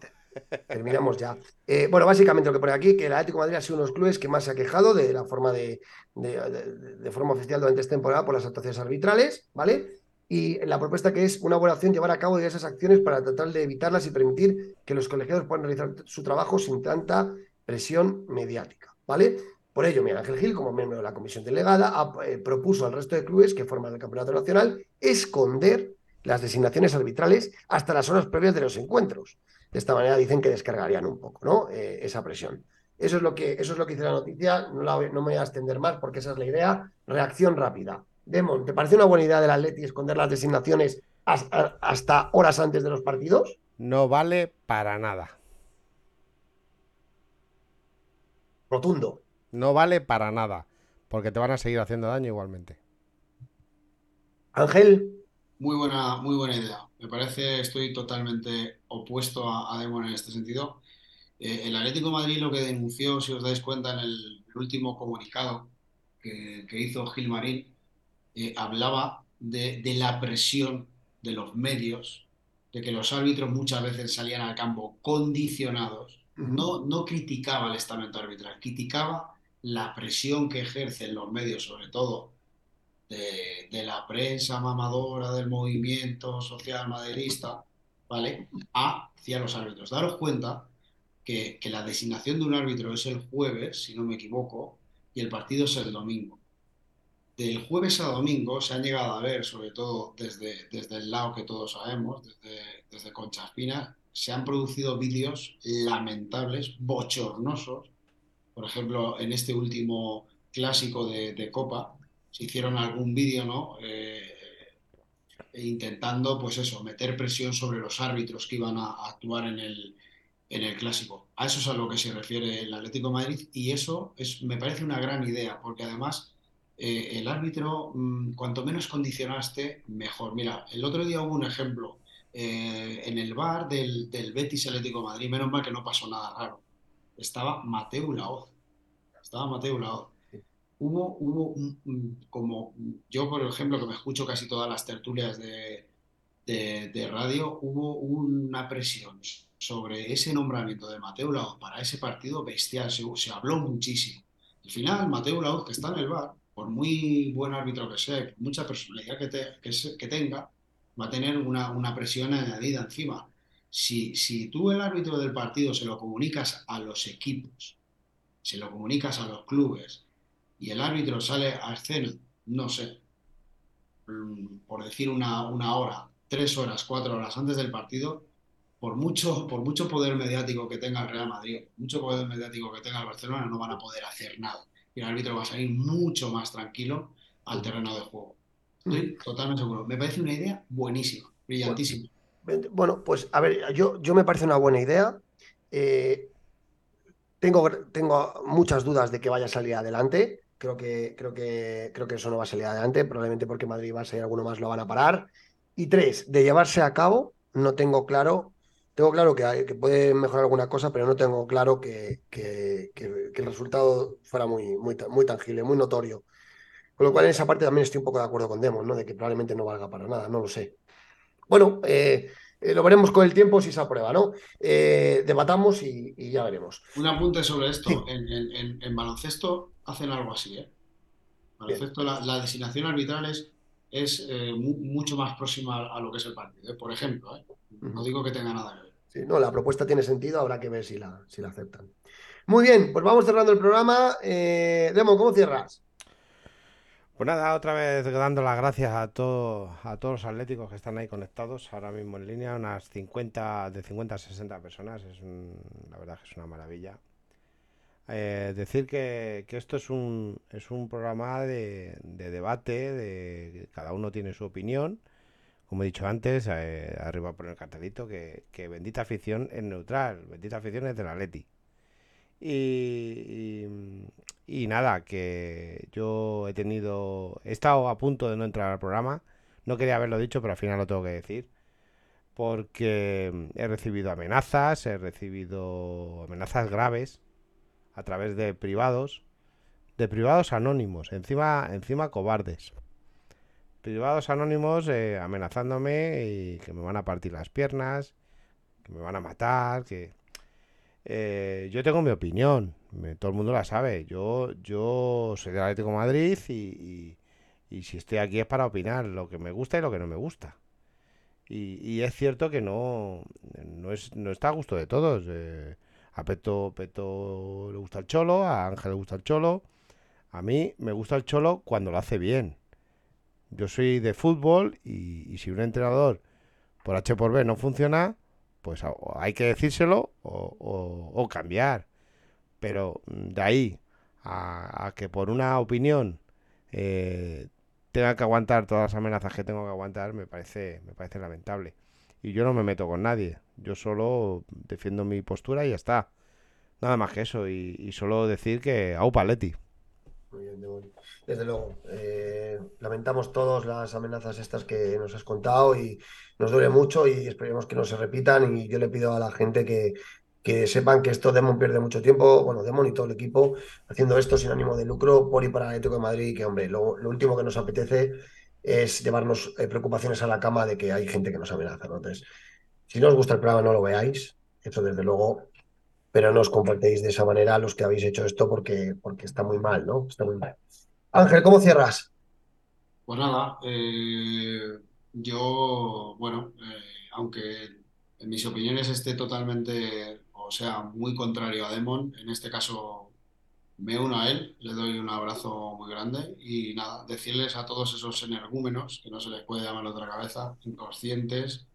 terminamos ya. Eh, bueno, básicamente lo que pone aquí, que el Atlético de Madrid ha sido uno de los clubes que más se ha quejado de la forma de, de, de- de forma oficial durante esta temporada por las actuaciones arbitrales, ¿vale? Y la propuesta que es una opción llevar a cabo diversas acciones para tratar de evitarlas y permitir que los colegiados puedan realizar su trabajo sin tanta presión mediática, ¿vale? Por ello, Miguel Ángel Gil, como miembro de la comisión delegada, ha- eh, propuso al resto de clubes que forman el Campeonato Nacional esconder las designaciones arbitrales hasta las horas previas de los encuentros. De esta manera dicen que descargarían un poco, ¿no? Eh, esa presión. Eso es lo que, eso es lo que dice la noticia. No, la no me voy a extender más porque esa es la idea. Reacción rápida. Demon, ¿te parece una buena idea del Atleti esconder las designaciones hasta horas antes de los partidos? No vale para nada. Rotundo. No vale para nada. Porque te van a seguir haciendo daño igualmente. Ángel, Muy buena, muy buena idea. Me parece, estoy totalmente opuesto a, a Demon en este sentido. Eh, el Atlético de Madrid lo que denunció, si os dais cuenta, en el último comunicado que, que hizo Gilmarín, eh, hablaba de, de la presión de los medios, de que los árbitros muchas veces salían al campo condicionados. No, no criticaba el estamento arbitral, criticaba la presión que ejercen los medios, sobre todo de, de la prensa mamadora del movimiento social maderista, ¿vale? Hacia los árbitros. Daros cuenta que, que la designación de un árbitro es el jueves, si no me equivoco, y el partido es el domingo. Del jueves a domingo se han llegado a ver, sobre todo desde, desde el lado que todos sabemos, desde, desde Concha Espina, se han producido vídeos lamentables, bochornosos. Por ejemplo, en este último clásico de, de Copa, se hicieron algún vídeo, ¿no? Eh, intentando, pues eso, meter presión sobre los árbitros que iban a, actuar en el, en el clásico. A eso es a lo que se refiere el Atlético Madrid y eso es, me parece una gran idea, porque además eh, el árbitro, mm, cuanto menos condicionaste, mejor. Mira, el otro día hubo un ejemplo eh, en el bar del, del Betis Atlético de Madrid, menos mal que no pasó nada raro. Estaba Mateu Laoz. Estaba Mateu Laoz. Hubo, hubo un- un- como yo, por ejemplo, que me escucho casi todas las tertulias de, de, de radio, hubo una presión sobre ese nombramiento de Mateu Laoz para ese partido bestial. Se, se habló muchísimo. Al final, Mateu Laoz, que está en el bar, por muy buen árbitro que sea, por mucha personalidad que, tenga, va a tener una, presión añadida encima. Si, si tú el árbitro del partido se lo comunicas a los equipos, se lo comunicas a los clubes y el árbitro sale a escena, no sé, mm, por decir una, una hora, tres horas, cuatro horas antes del partido, por mucho, por mucho poder mediático que tenga el Real Madrid, mucho poder mediático que tenga el Barcelona, no van a poder hacer nada. Y el árbitro va a salir mucho más tranquilo al terreno de juego. Estoy totalmente seguro. Me parece una idea buenísima, brillantísima. Bueno, pues a ver, yo, yo me parece una buena idea. Eh, tengo, tengo muchas dudas de que vaya a salir adelante. Creo que, creo que, creo que eso no va a salir adelante, probablemente porque Madrid va a salir alguno más lo van a parar. Y tres, de llevarse a cabo, no tengo claro, tengo claro que, hay- que puede mejorar alguna cosa, pero no tengo claro que, que- que- que el resultado fuera muy, muy, ta- muy tangible, muy notorio. Con lo cual, en esa parte también estoy un poco de acuerdo con Demon, ¿no? De que probablemente no valga para nada, no lo sé. Bueno, eh, eh, lo veremos con el tiempo si se aprueba, ¿no? Eh, debatamos y, y ya veremos. Un apunte sobre esto. Sí. En, en- en- en baloncesto hacen algo así, ¿eh? Baloncesto, la, la designación arbitral es, es, mu- mucho más próxima a, a lo que es el partido. Por ejemplo. No digo que tenga nada que ver. No, la propuesta tiene sentido, habrá que ver si la, si la aceptan. Muy bien, pues vamos cerrando el programa. Eh, ¿cómo cierras? Pues nada, otra vez dando las gracias a, a todos los atléticos que están ahí conectados ahora mismo en línea, unas 50, de 50 a 60 personas, es un- la verdad que es una maravilla. Eh, decir que, que esto es un, es un programa de, de debate, de cada uno tiene su opinión. Como he dicho antes, eh, arriba por el cartelito, que, que bendita afición es neutral, bendita afición es del Atleti. Y, y, y nada, que yo he tenido, he estado a punto de no entrar al programa, no quería haberlo dicho, pero al final lo tengo que decir, porque he recibido amenazas, he recibido amenazas graves a través de privados, de privados anónimos, encima, encima cobardes. Privados anónimos eh, amenazándome y que me van a partir las piernas, que me van a matar, que... Eh, yo tengo mi opinión, me- todo el mundo la sabe. Yo, yo soy del Atlético de Madrid y, y- y si estoy aquí es para opinar lo que me gusta y lo que no me gusta. Y, y es cierto que no, no, es, no está a gusto de todos. eh, a Peto, Peto le gusta el cholo, a Ángel le gusta el cholo. A mí me gusta el cholo cuando lo hace bien. Yo soy de fútbol y, si un entrenador por H por B no funciona, pues hay que decírselo o, o- cambiar. Pero mm, de ahí a, a que por una opinión eh, tenga que aguantar todas las amenazas que tengo que aguantar, me parece, me parece lamentable. Y yo no me meto con nadie. Yo solo defiendo mi postura y ya está. Nada más que eso. Y, y solo decir que aupa Leti. Muy bien. Desde luego, eh, lamentamos todos las amenazas estas que nos has contado y nos duele mucho y esperemos que no se repitan y yo le pido a la gente que, que sepan que esto Demon pierde mucho tiempo, bueno, Demon y todo el equipo haciendo esto sin ánimo de lucro por y para Atlético de Madrid y que, hombre, lo, último que nos apetece es llevarnos eh, preocupaciones a la cama de que hay gente que nos amenaza. Entonces, si no os gusta el programa, no lo veáis, eso desde luego, pero no os comportéis de esa manera los que habéis hecho esto porque, porque está muy mal, ¿no? Está muy mal. Ángel, ¿cómo cierras? Pues nada, eh, yo, bueno, eh, aunque en mis opiniones esté totalmente, o sea, muy contrario a Demon, en este caso me uno a él, le doy un abrazo muy grande y nada, decirles a todos esos energúmenos, que no se les puede llamar otra cabeza, inconscientes,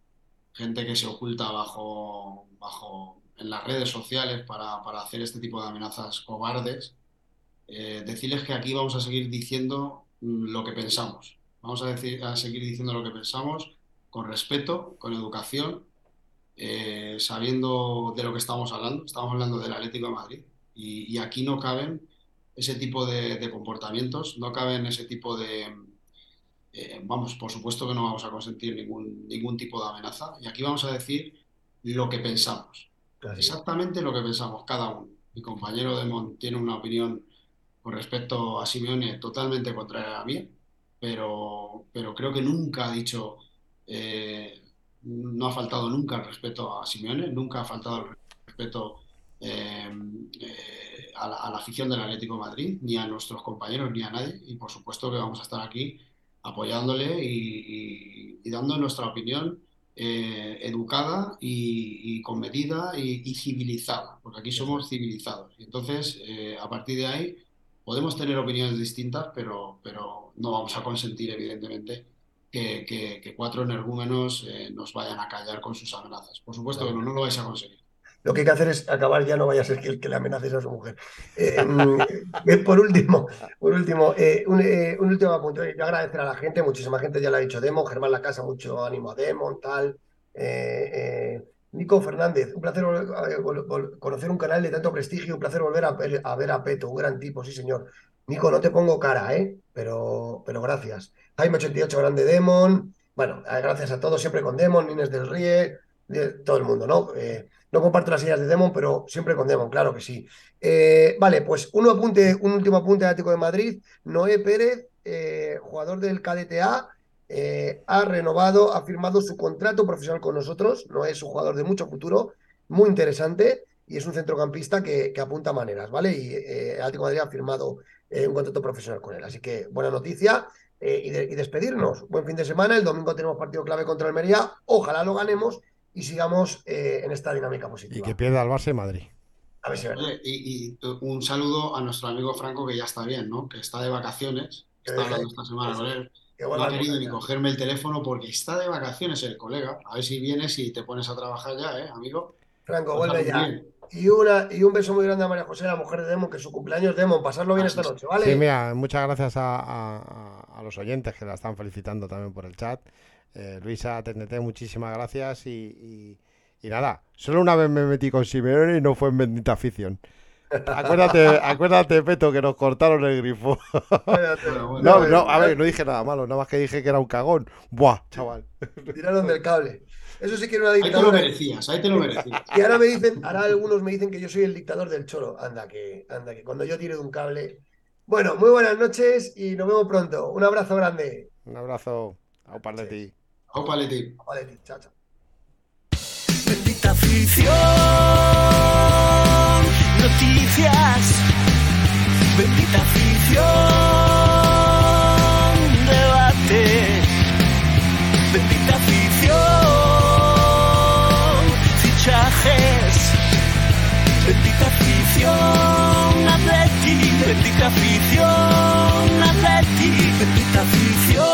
gente que se oculta bajo, bajo, en las redes sociales para, para hacer este tipo de amenazas cobardes, eh, decirles que aquí vamos a seguir diciendo mm, lo que pensamos. Vamos a, decir, a seguir diciendo lo que pensamos con respeto, con educación, eh, sabiendo de lo que estamos hablando. Estamos hablando del Atlético de Madrid y, aquí no caben ese tipo de, de comportamientos, no caben ese tipo de... eh, vamos, por supuesto que no vamos a consentir ningún, ningún tipo de amenaza y aquí vamos a decir lo que pensamos. Exactamente lo que pensamos cada uno. Mi compañero Demon tiene una opinión con respecto a Simeone totalmente contraria a la mía, pero, pero creo que nunca ha dicho, eh, no ha faltado nunca el respeto a Simeone, nunca ha faltado el respeto eh, eh, a la, afición del Atlético Madrid, ni a nuestros compañeros, ni a nadie, y por supuesto que vamos a estar aquí apoyándole y- y dando nuestra opinión eh, educada y, y con y, civilizada, porque aquí somos civilizados. Entonces, eh, a partir de ahí, podemos tener opiniones distintas, pero, pero no vamos a consentir, evidentemente, que cuatro energúmenos eh, nos vayan a callar con sus amenazas. Por supuesto que no, no lo vais a conseguir. Lo que hay que hacer es acabar ya, no vaya a ser que el que le amenaces a su mujer. Eh, mm, eh, por último, por último, eh, un, último apunte. Yo agradecer a la gente, muchísima gente ya lo ha dicho Demo, Germán La Casa, mucho ánimo a Demo, tal. Nico Fernández, un placer conocer un canal de tanto prestigio, un placer volver a, ver- a Peto, un gran tipo, sí señor. Nico, no te pongo cara, ¿eh? Pero, pero gracias. Jaime88, grande Demon. Bueno, gracias a todos, siempre con Demon, Inés del Ríe, todo el mundo, ¿no? No comparto las ideas de Demon, pero siempre con Demon, claro que sí. Eh, vale, pues un, apunte, un último apunte de Atlético de Madrid. Noé Pérez, eh, jugador del KDTA, eh, ha renovado, ha firmado su contrato profesional con nosotros. No es un jugador de mucho futuro, muy interesante y es un centrocampista que, apunta maneras, ¿vale? Y eh, Atlético Madrid ha firmado un contrato profesional con él. Así que buena noticia y, y despedirnos. Buen fin de semana. El domingo tenemos partido clave contra Almería. Ojalá lo ganemos y sigamos eh, en esta dinámica Y positiva. que pierda el Barça y Madrid. A ver si. Oye, y, y un saludo a nuestro amigo Franco, que ya está bien, ¿no? Que está de vacaciones. Que Está deje- hablando esta semana con él. No ha querido ni cogerme el teléfono porque está de vacaciones el colega. A ver si vienes y te pones a trabajar ya, ¿eh, amigo? Franco, Pásalo vuelve ya. bien. Y, una, y un beso muy grande a María José, la mujer de Demon, que es su cumpleaños, Demon. Pasarlo bien Así esta es. noche, ¿vale? Sí, mira, muchas gracias a, a- a- a los oyentes que la están felicitando también por el chat. Eh, Luisa, TNT, muchísimas gracias. Y, y- y nada, solo una vez me metí con Simeone y no fue en bendita afición. Acuérdate, acuérdate, Peto, que nos cortaron el grifo. Espérate. Bueno, bueno. No, no, a ver, no dije nada malo, nada más que dije que era un cagón. Buah, chaval. Tiraron del cable. Eso sí que era una Ahí te lo dictadura. merecías, ahí te lo merecías. Y ahora me dicen, ahora algunos me dicen que yo soy el dictador del choro. Anda, que, anda, que cuando yo tire de un cable. Bueno, muy buenas noches y nos vemos pronto. Un abrazo grande. Un abrazo. Au Parleti. Opa, Leti. Vale, chao, chao. Bendita afición, noticias. Bendita afición, debate. Bendita afición, fichajes. Bendita afición, Atleti. Bendita afición, Atleti. Bendita afición.